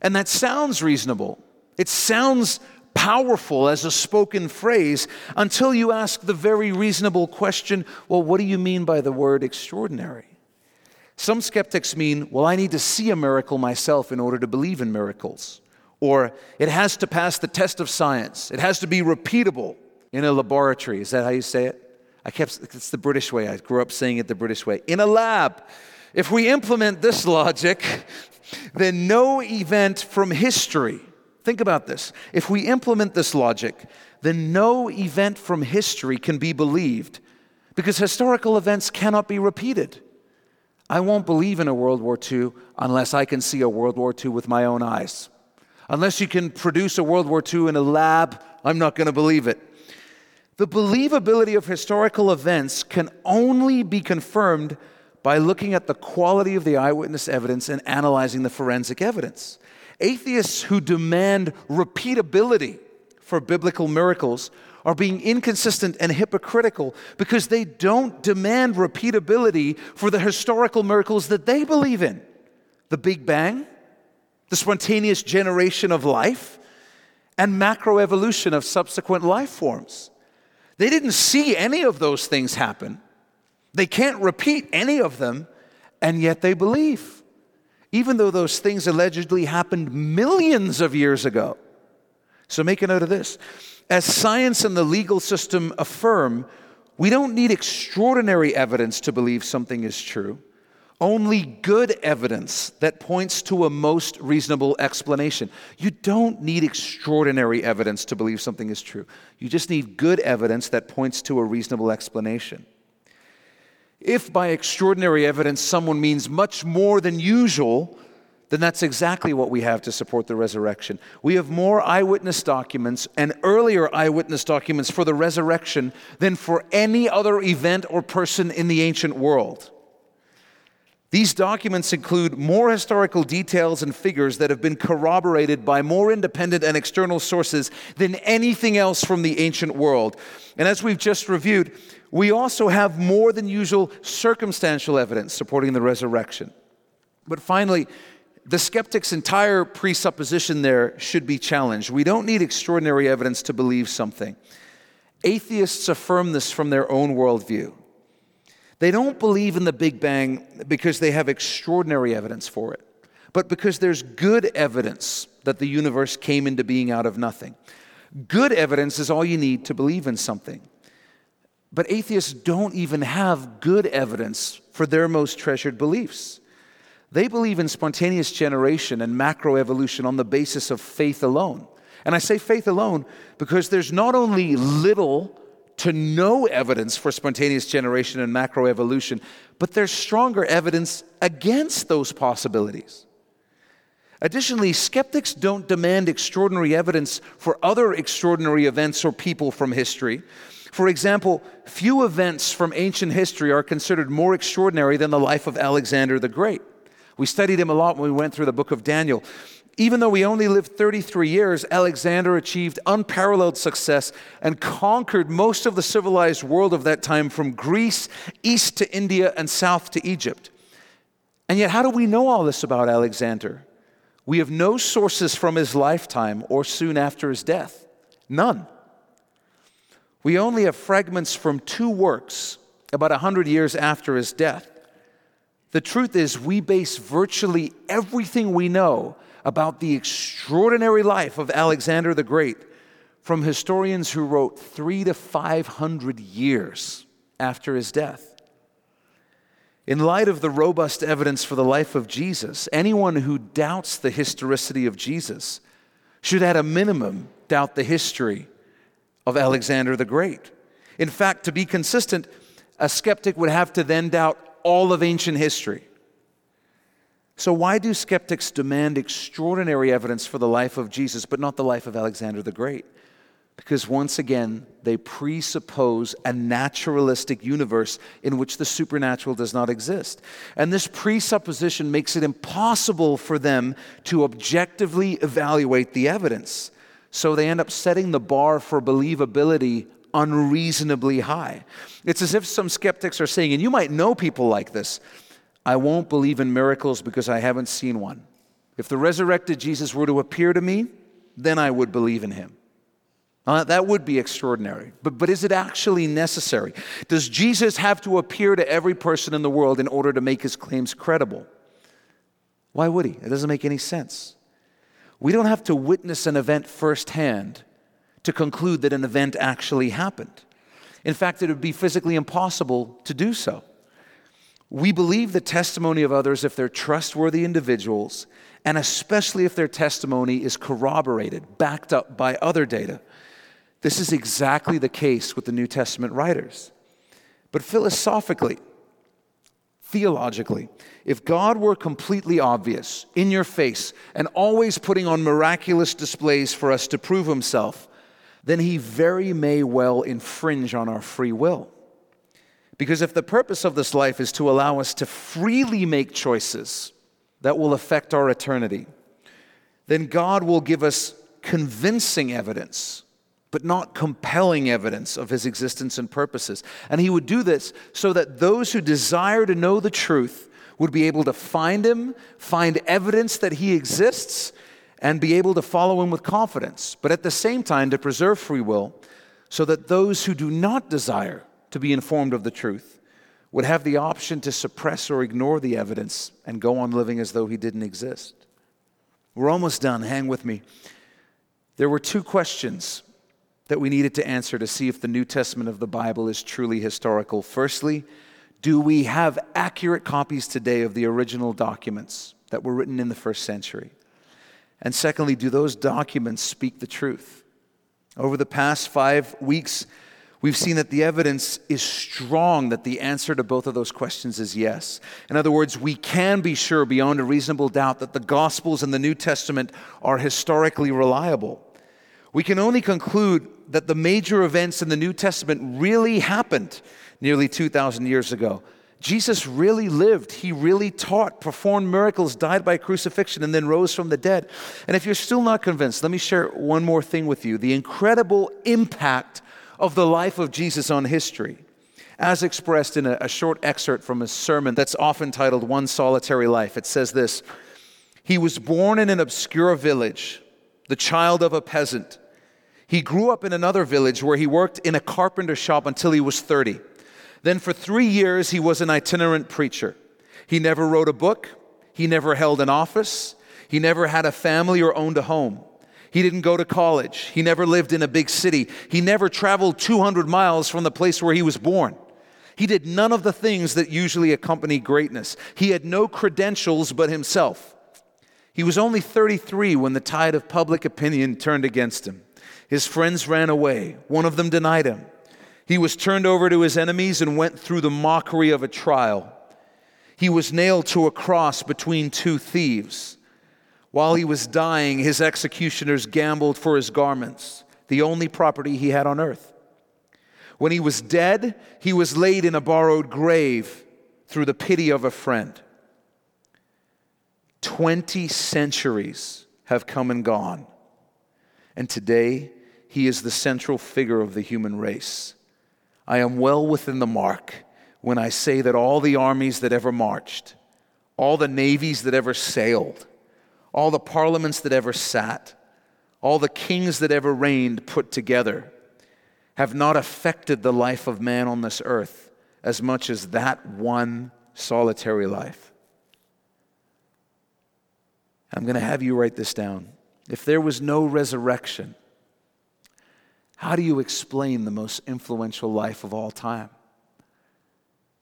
And that sounds reasonable. It sounds powerful as a spoken phrase until you ask the very reasonable question well, what do you mean by the word extraordinary? Some skeptics mean, well, I need to see a miracle myself in order to believe in miracles. Or it has to pass the test of science. It has to be repeatable in a laboratory. Is that how you say it? I kept, it's the British way. I grew up saying it the British way. In a lab. If we implement this logic, then no event from history, think about this. If we implement this logic, then no event from history can be believed because historical events cannot be repeated. I won't believe in a World War II unless I can see a World War II with my own eyes. Unless you can produce a World War II in a lab, I'm not going to believe it. The believability of historical events can only be confirmed by looking at the quality of the eyewitness evidence and analyzing the forensic evidence. Atheists who demand repeatability for biblical miracles are being inconsistent and hypocritical because they don't demand repeatability for the historical miracles that they believe in. The Big Bang, the spontaneous generation of life, and macroevolution of subsequent life forms. They didn't see any of those things happen. They can't repeat any of them, and yet they believe, even though those things allegedly happened millions of years ago. So make a note of this. As science and the legal system affirm, we don't need extraordinary evidence to believe something is true only good evidence that points to a most reasonable explanation. You don't need extraordinary evidence to believe something is true. You just need good evidence that points to a reasonable explanation. If by extraordinary evidence someone means much more than usual, then that's exactly what we have to support the resurrection. We have more eyewitness documents and earlier eyewitness documents for the resurrection than for any other event or person in the ancient world. These documents include more historical details and figures that have been corroborated by more independent and external sources than anything else from the ancient world. And as we've just reviewed, we also have more than usual circumstantial evidence supporting the resurrection. But finally, the skeptic's entire presupposition there should be challenged. We don't need extraordinary evidence to believe something. Atheists affirm this from their own worldview. They don't believe in the Big Bang because they have extraordinary evidence for it, but because there's good evidence that the universe came into being out of nothing. Good evidence is all you need to believe in something. But atheists don't even have good evidence for their most treasured beliefs. They believe in spontaneous generation and macroevolution on the basis of faith alone. And I say faith alone because there's not only little to no evidence for spontaneous generation and macroevolution, but there's stronger evidence against those possibilities. Additionally, skeptics don't demand extraordinary evidence for other extraordinary events or people from history. For example, few events from ancient history are considered more extraordinary than the life of Alexander the Great. We studied him a lot when we went through the book of Daniel. Even though he only lived 33 years, Alexander achieved unparalleled success and conquered most of the civilized world of that time from Greece east to India and south to Egypt. And yet, how do we know all this about Alexander? We have no sources from his lifetime or soon after his death. None. We only have fragments from two works about 100 years after his death. The truth is, we base virtually everything we know about the extraordinary life of Alexander the Great from historians who wrote three to 500 years after his death. In light of the robust evidence for the life of Jesus, anyone who doubts the historicity of Jesus should, at a minimum, doubt the history of Alexander the Great. In fact, to be consistent, a skeptic would have to then doubt all of ancient history. So, why do skeptics demand extraordinary evidence for the life of Jesus, but not the life of Alexander the Great? Because once again, they presuppose a naturalistic universe in which the supernatural does not exist. And this presupposition makes it impossible for them to objectively evaluate the evidence. So they end up setting the bar for believability unreasonably high. It's as if some skeptics are saying, and you might know people like this I won't believe in miracles because I haven't seen one. If the resurrected Jesus were to appear to me, then I would believe in him. Uh, that would be extraordinary. But, but is it actually necessary? Does Jesus have to appear to every person in the world in order to make his claims credible? Why would he? It doesn't make any sense. We don't have to witness an event firsthand to conclude that an event actually happened. In fact, it would be physically impossible to do so. We believe the testimony of others if they're trustworthy individuals, and especially if their testimony is corroborated, backed up by other data. This is exactly the case with the New Testament writers. But philosophically, theologically, if God were completely obvious, in your face, and always putting on miraculous displays for us to prove himself, then he very may well infringe on our free will. Because if the purpose of this life is to allow us to freely make choices that will affect our eternity, then God will give us convincing evidence, but not compelling evidence of his existence and purposes. And he would do this so that those who desire to know the truth would be able to find him, find evidence that he exists, and be able to follow him with confidence. But at the same time, to preserve free will so that those who do not desire to be informed of the truth would have the option to suppress or ignore the evidence and go on living as though he didn't exist. We're almost done. Hang with me. There were two questions that we needed to answer to see if the New Testament of the Bible is truly historical. Firstly, do we have accurate copies today of the original documents that were written in the first century? And secondly, do those documents speak the truth? Over the past five weeks, we've seen that the evidence is strong that the answer to both of those questions is yes. In other words, we can be sure beyond a reasonable doubt that the Gospels and the New Testament are historically reliable. We can only conclude that the major events in the New Testament really happened nearly 2,000 years ago. Jesus really lived. He really taught, performed miracles, died by crucifixion, and then rose from the dead. And if you're still not convinced, let me share one more thing with you the incredible impact of the life of Jesus on history, as expressed in a, a short excerpt from a sermon that's often titled One Solitary Life. It says this He was born in an obscure village, the child of a peasant. He grew up in another village where he worked in a carpenter shop until he was 30. Then, for three years, he was an itinerant preacher. He never wrote a book, he never held an office, he never had a family or owned a home. He didn't go to college. He never lived in a big city. He never traveled 200 miles from the place where he was born. He did none of the things that usually accompany greatness. He had no credentials but himself. He was only 33 when the tide of public opinion turned against him. His friends ran away. One of them denied him. He was turned over to his enemies and went through the mockery of a trial. He was nailed to a cross between two thieves. While he was dying, his executioners gambled for his garments, the only property he had on earth. When he was dead, he was laid in a borrowed grave through the pity of a friend. Twenty centuries have come and gone, and today he is the central figure of the human race. I am well within the mark when I say that all the armies that ever marched, all the navies that ever sailed, all the parliaments that ever sat, all the kings that ever reigned put together, have not affected the life of man on this earth as much as that one solitary life. I'm going to have you write this down. If there was no resurrection, how do you explain the most influential life of all time?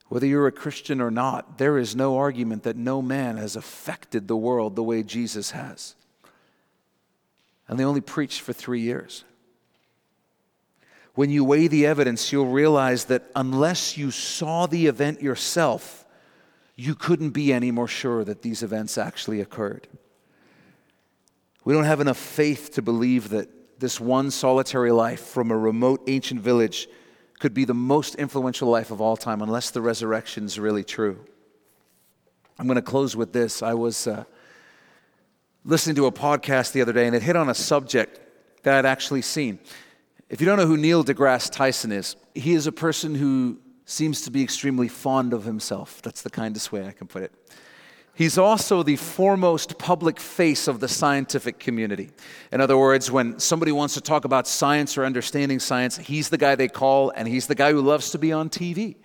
Whether you're a Christian or not, there is no argument that no man has affected the world the way Jesus has. And they only preached for three years. When you weigh the evidence, you'll realize that unless you saw the event yourself, you couldn't be any more sure that these events actually occurred. We don't have enough faith to believe that this one solitary life from a remote ancient village could be the most influential life of all time unless the resurrection is really true. I'm going to close with this. I was uh, listening to a podcast the other day and it hit on a subject that I'd actually seen. If you don't know who Neil deGrasse Tyson is, he is a person who seems to be extremely fond of himself. That's the kindest way I can put it. He's also the foremost public face of the scientific community. In other words, when somebody wants to talk about science or understanding science, he's the guy they call, and he's the guy who loves to be on TV.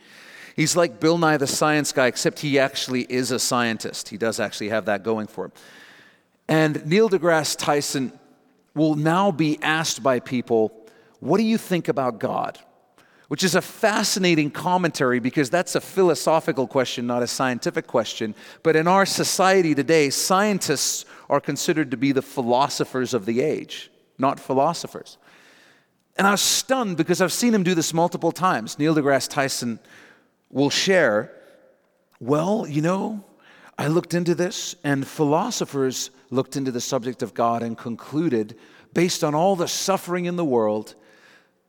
He's like Bill Nye the Science Guy, except he actually is a scientist. He does actually have that going for him. And Neil deGrasse Tyson will now be asked by people, What do you think about God? Which is a fascinating commentary because that's a philosophical question, not a scientific question. But in our society today, scientists are considered to be the philosophers of the age, not philosophers. And I was stunned because I've seen him do this multiple times. Neil deGrasse Tyson will share, well, you know, I looked into this, and philosophers looked into the subject of God and concluded, based on all the suffering in the world,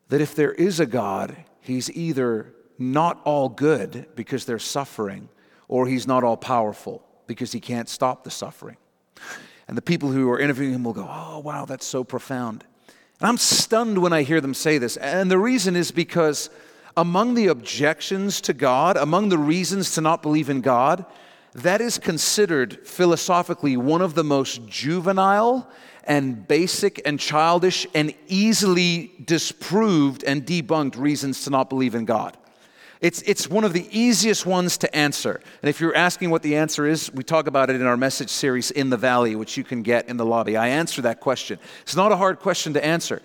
that if there is a God, he's either not all good because they're suffering, or he's not all powerful because he can't stop the suffering. And the people who are interviewing him will go, Oh, wow, that's so profound. And I'm stunned when I hear them say this. And the reason is because among the objections to God, among the reasons to not believe in God, that is considered philosophically one of the most juvenile and basic and childish and easily disproved and debunked reasons to not believe in God. It's, it's one of the easiest ones to answer. And if you're asking what the answer is, we talk about it in our message series, In the Valley, which you can get in the lobby. I answer that question. It's not a hard question to answer.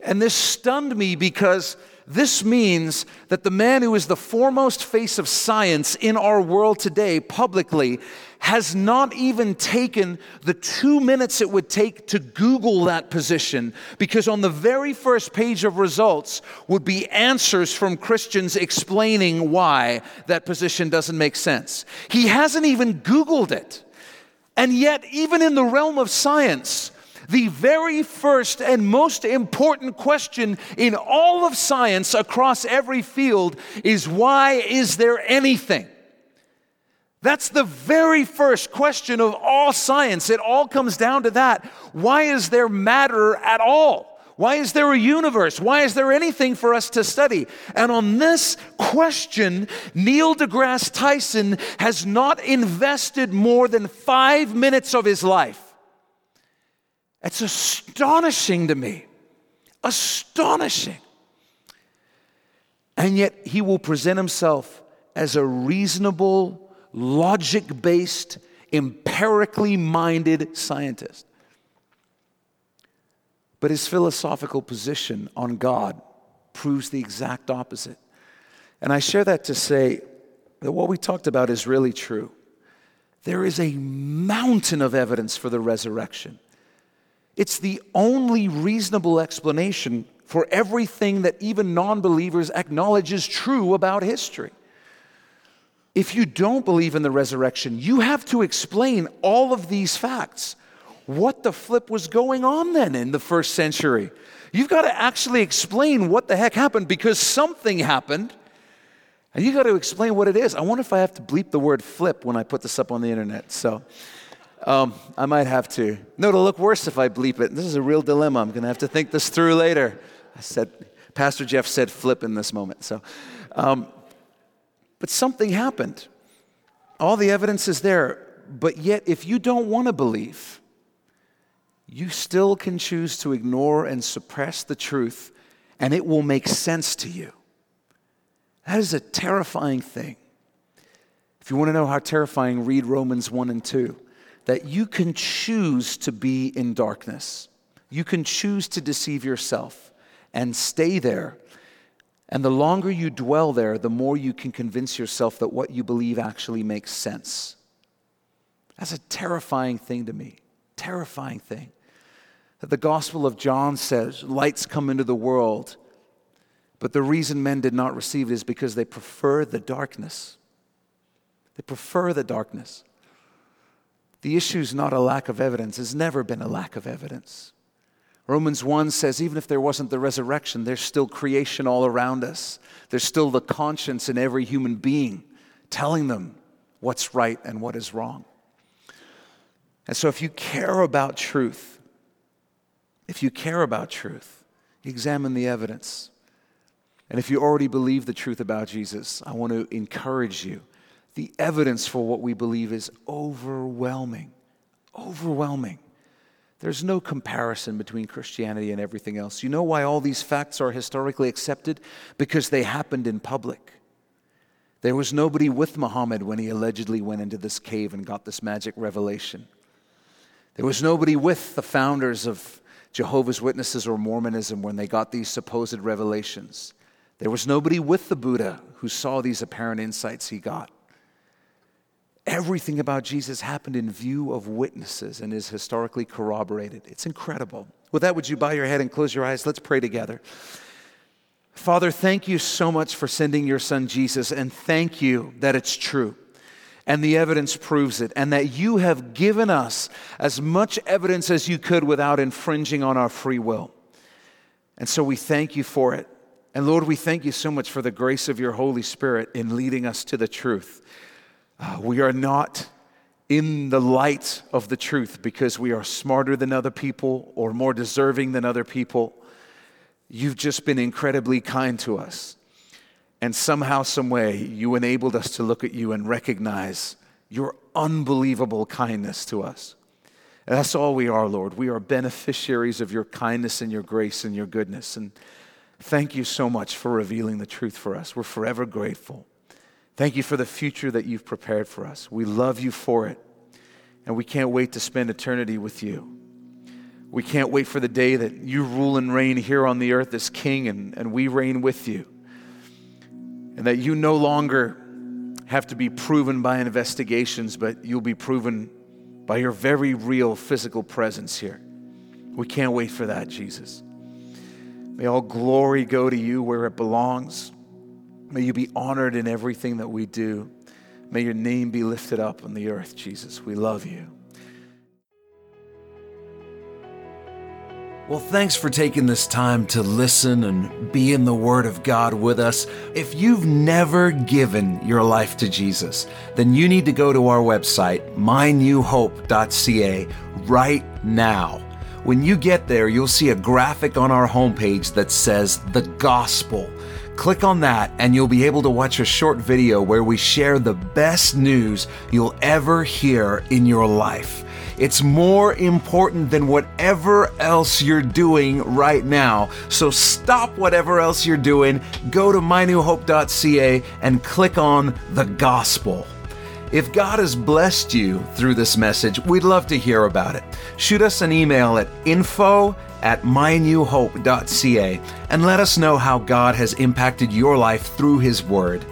And this stunned me because this means that the man who is the foremost face of science in our world today publicly has not even taken the two minutes it would take to Google that position because on the very first page of results would be answers from Christians explaining why that position doesn't make sense. He hasn't even Googled it. And yet, even in the realm of science, the very first and most important question in all of science across every field is why is there anything? That's the very first question of all science. It all comes down to that. Why is there matter at all? Why is there a universe? Why is there anything for us to study? And on this question, Neil deGrasse Tyson has not invested more than five minutes of his life. It's astonishing to me. Astonishing. And yet, he will present himself as a reasonable, logic based, empirically minded scientist. But his philosophical position on God proves the exact opposite. And I share that to say that what we talked about is really true. There is a mountain of evidence for the resurrection. It's the only reasonable explanation for everything that even non believers acknowledge is true about history. If you don't believe in the resurrection, you have to explain all of these facts. What the flip was going on then in the first century? You've got to actually explain what the heck happened because something happened. And you've got to explain what it is. I wonder if I have to bleep the word flip when I put this up on the internet. So um, I might have to. No, it'll look worse if I bleep it. This is a real dilemma. I'm going to have to think this through later. I said, Pastor Jeff said flip in this moment. So, um, but something happened. All the evidence is there. But yet, if you don't want to believe, you still can choose to ignore and suppress the truth, and it will make sense to you. That is a terrifying thing. If you want to know how terrifying, read Romans 1 and 2. That you can choose to be in darkness, you can choose to deceive yourself and stay there. And the longer you dwell there, the more you can convince yourself that what you believe actually makes sense. That's a terrifying thing to me. Terrifying thing that the Gospel of John says lights come into the world, but the reason men did not receive it is because they prefer the darkness. They prefer the darkness. The issue is not a lack of evidence, it's never been a lack of evidence. Romans 1 says even if there wasn't the resurrection, there's still creation all around us. There's still the conscience in every human being telling them what's right and what is wrong. And so if you care about truth, if you care about truth, examine the evidence. And if you already believe the truth about Jesus, I want to encourage you. The evidence for what we believe is overwhelming. Overwhelming. There's no comparison between Christianity and everything else. You know why all these facts are historically accepted? Because they happened in public. There was nobody with Muhammad when he allegedly went into this cave and got this magic revelation. There was nobody with the founders of Jehovah's Witnesses or Mormonism when they got these supposed revelations. There was nobody with the Buddha who saw these apparent insights he got. Everything about Jesus happened in view of witnesses and is historically corroborated. It's incredible. With that, would you bow your head and close your eyes? Let's pray together. Father, thank you so much for sending your son Jesus, and thank you that it's true and the evidence proves it, and that you have given us as much evidence as you could without infringing on our free will. And so we thank you for it. And Lord, we thank you so much for the grace of your Holy Spirit in leading us to the truth. Uh, we are not in the light of the truth because we are smarter than other people or more deserving than other people. You've just been incredibly kind to us. And somehow, someway, you enabled us to look at you and recognize your unbelievable kindness to us. And that's all we are, Lord. We are beneficiaries of your kindness and your grace and your goodness. And thank you so much for revealing the truth for us. We're forever grateful. Thank you for the future that you've prepared for us. We love you for it. And we can't wait to spend eternity with you. We can't wait for the day that you rule and reign here on the earth as king and, and we reign with you and that you no longer have to be proven by investigations, but you'll be proven by your very real physical presence here. We can't wait for that, Jesus. May all glory go to you where it belongs. May you be honored in everything that we do. May your name be lifted up on the earth, Jesus. We love you. Well, thanks for taking this time to listen and be in the Word of God with us. If you've never given your life to Jesus, then you need to go to our website, mynewhope.ca, right now. When you get there, you'll see a graphic on our homepage that says the gospel. Click on that, and you'll be able to watch a short video where we share the best news you'll ever hear in your life. It's more important than whatever else you're doing right now. So stop whatever else you're doing, go to mynewhope.ca and click on the gospel. If God has blessed you through this message, we'd love to hear about it. Shoot us an email at info at mynewhope.ca and let us know how God has impacted your life through His Word.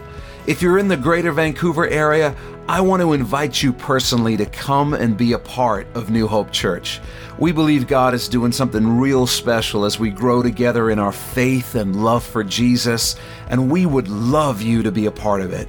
If you're in the greater Vancouver area, I want to invite you personally to come and be a part of New Hope Church. We believe God is doing something real special as we grow together in our faith and love for Jesus, and we would love you to be a part of it.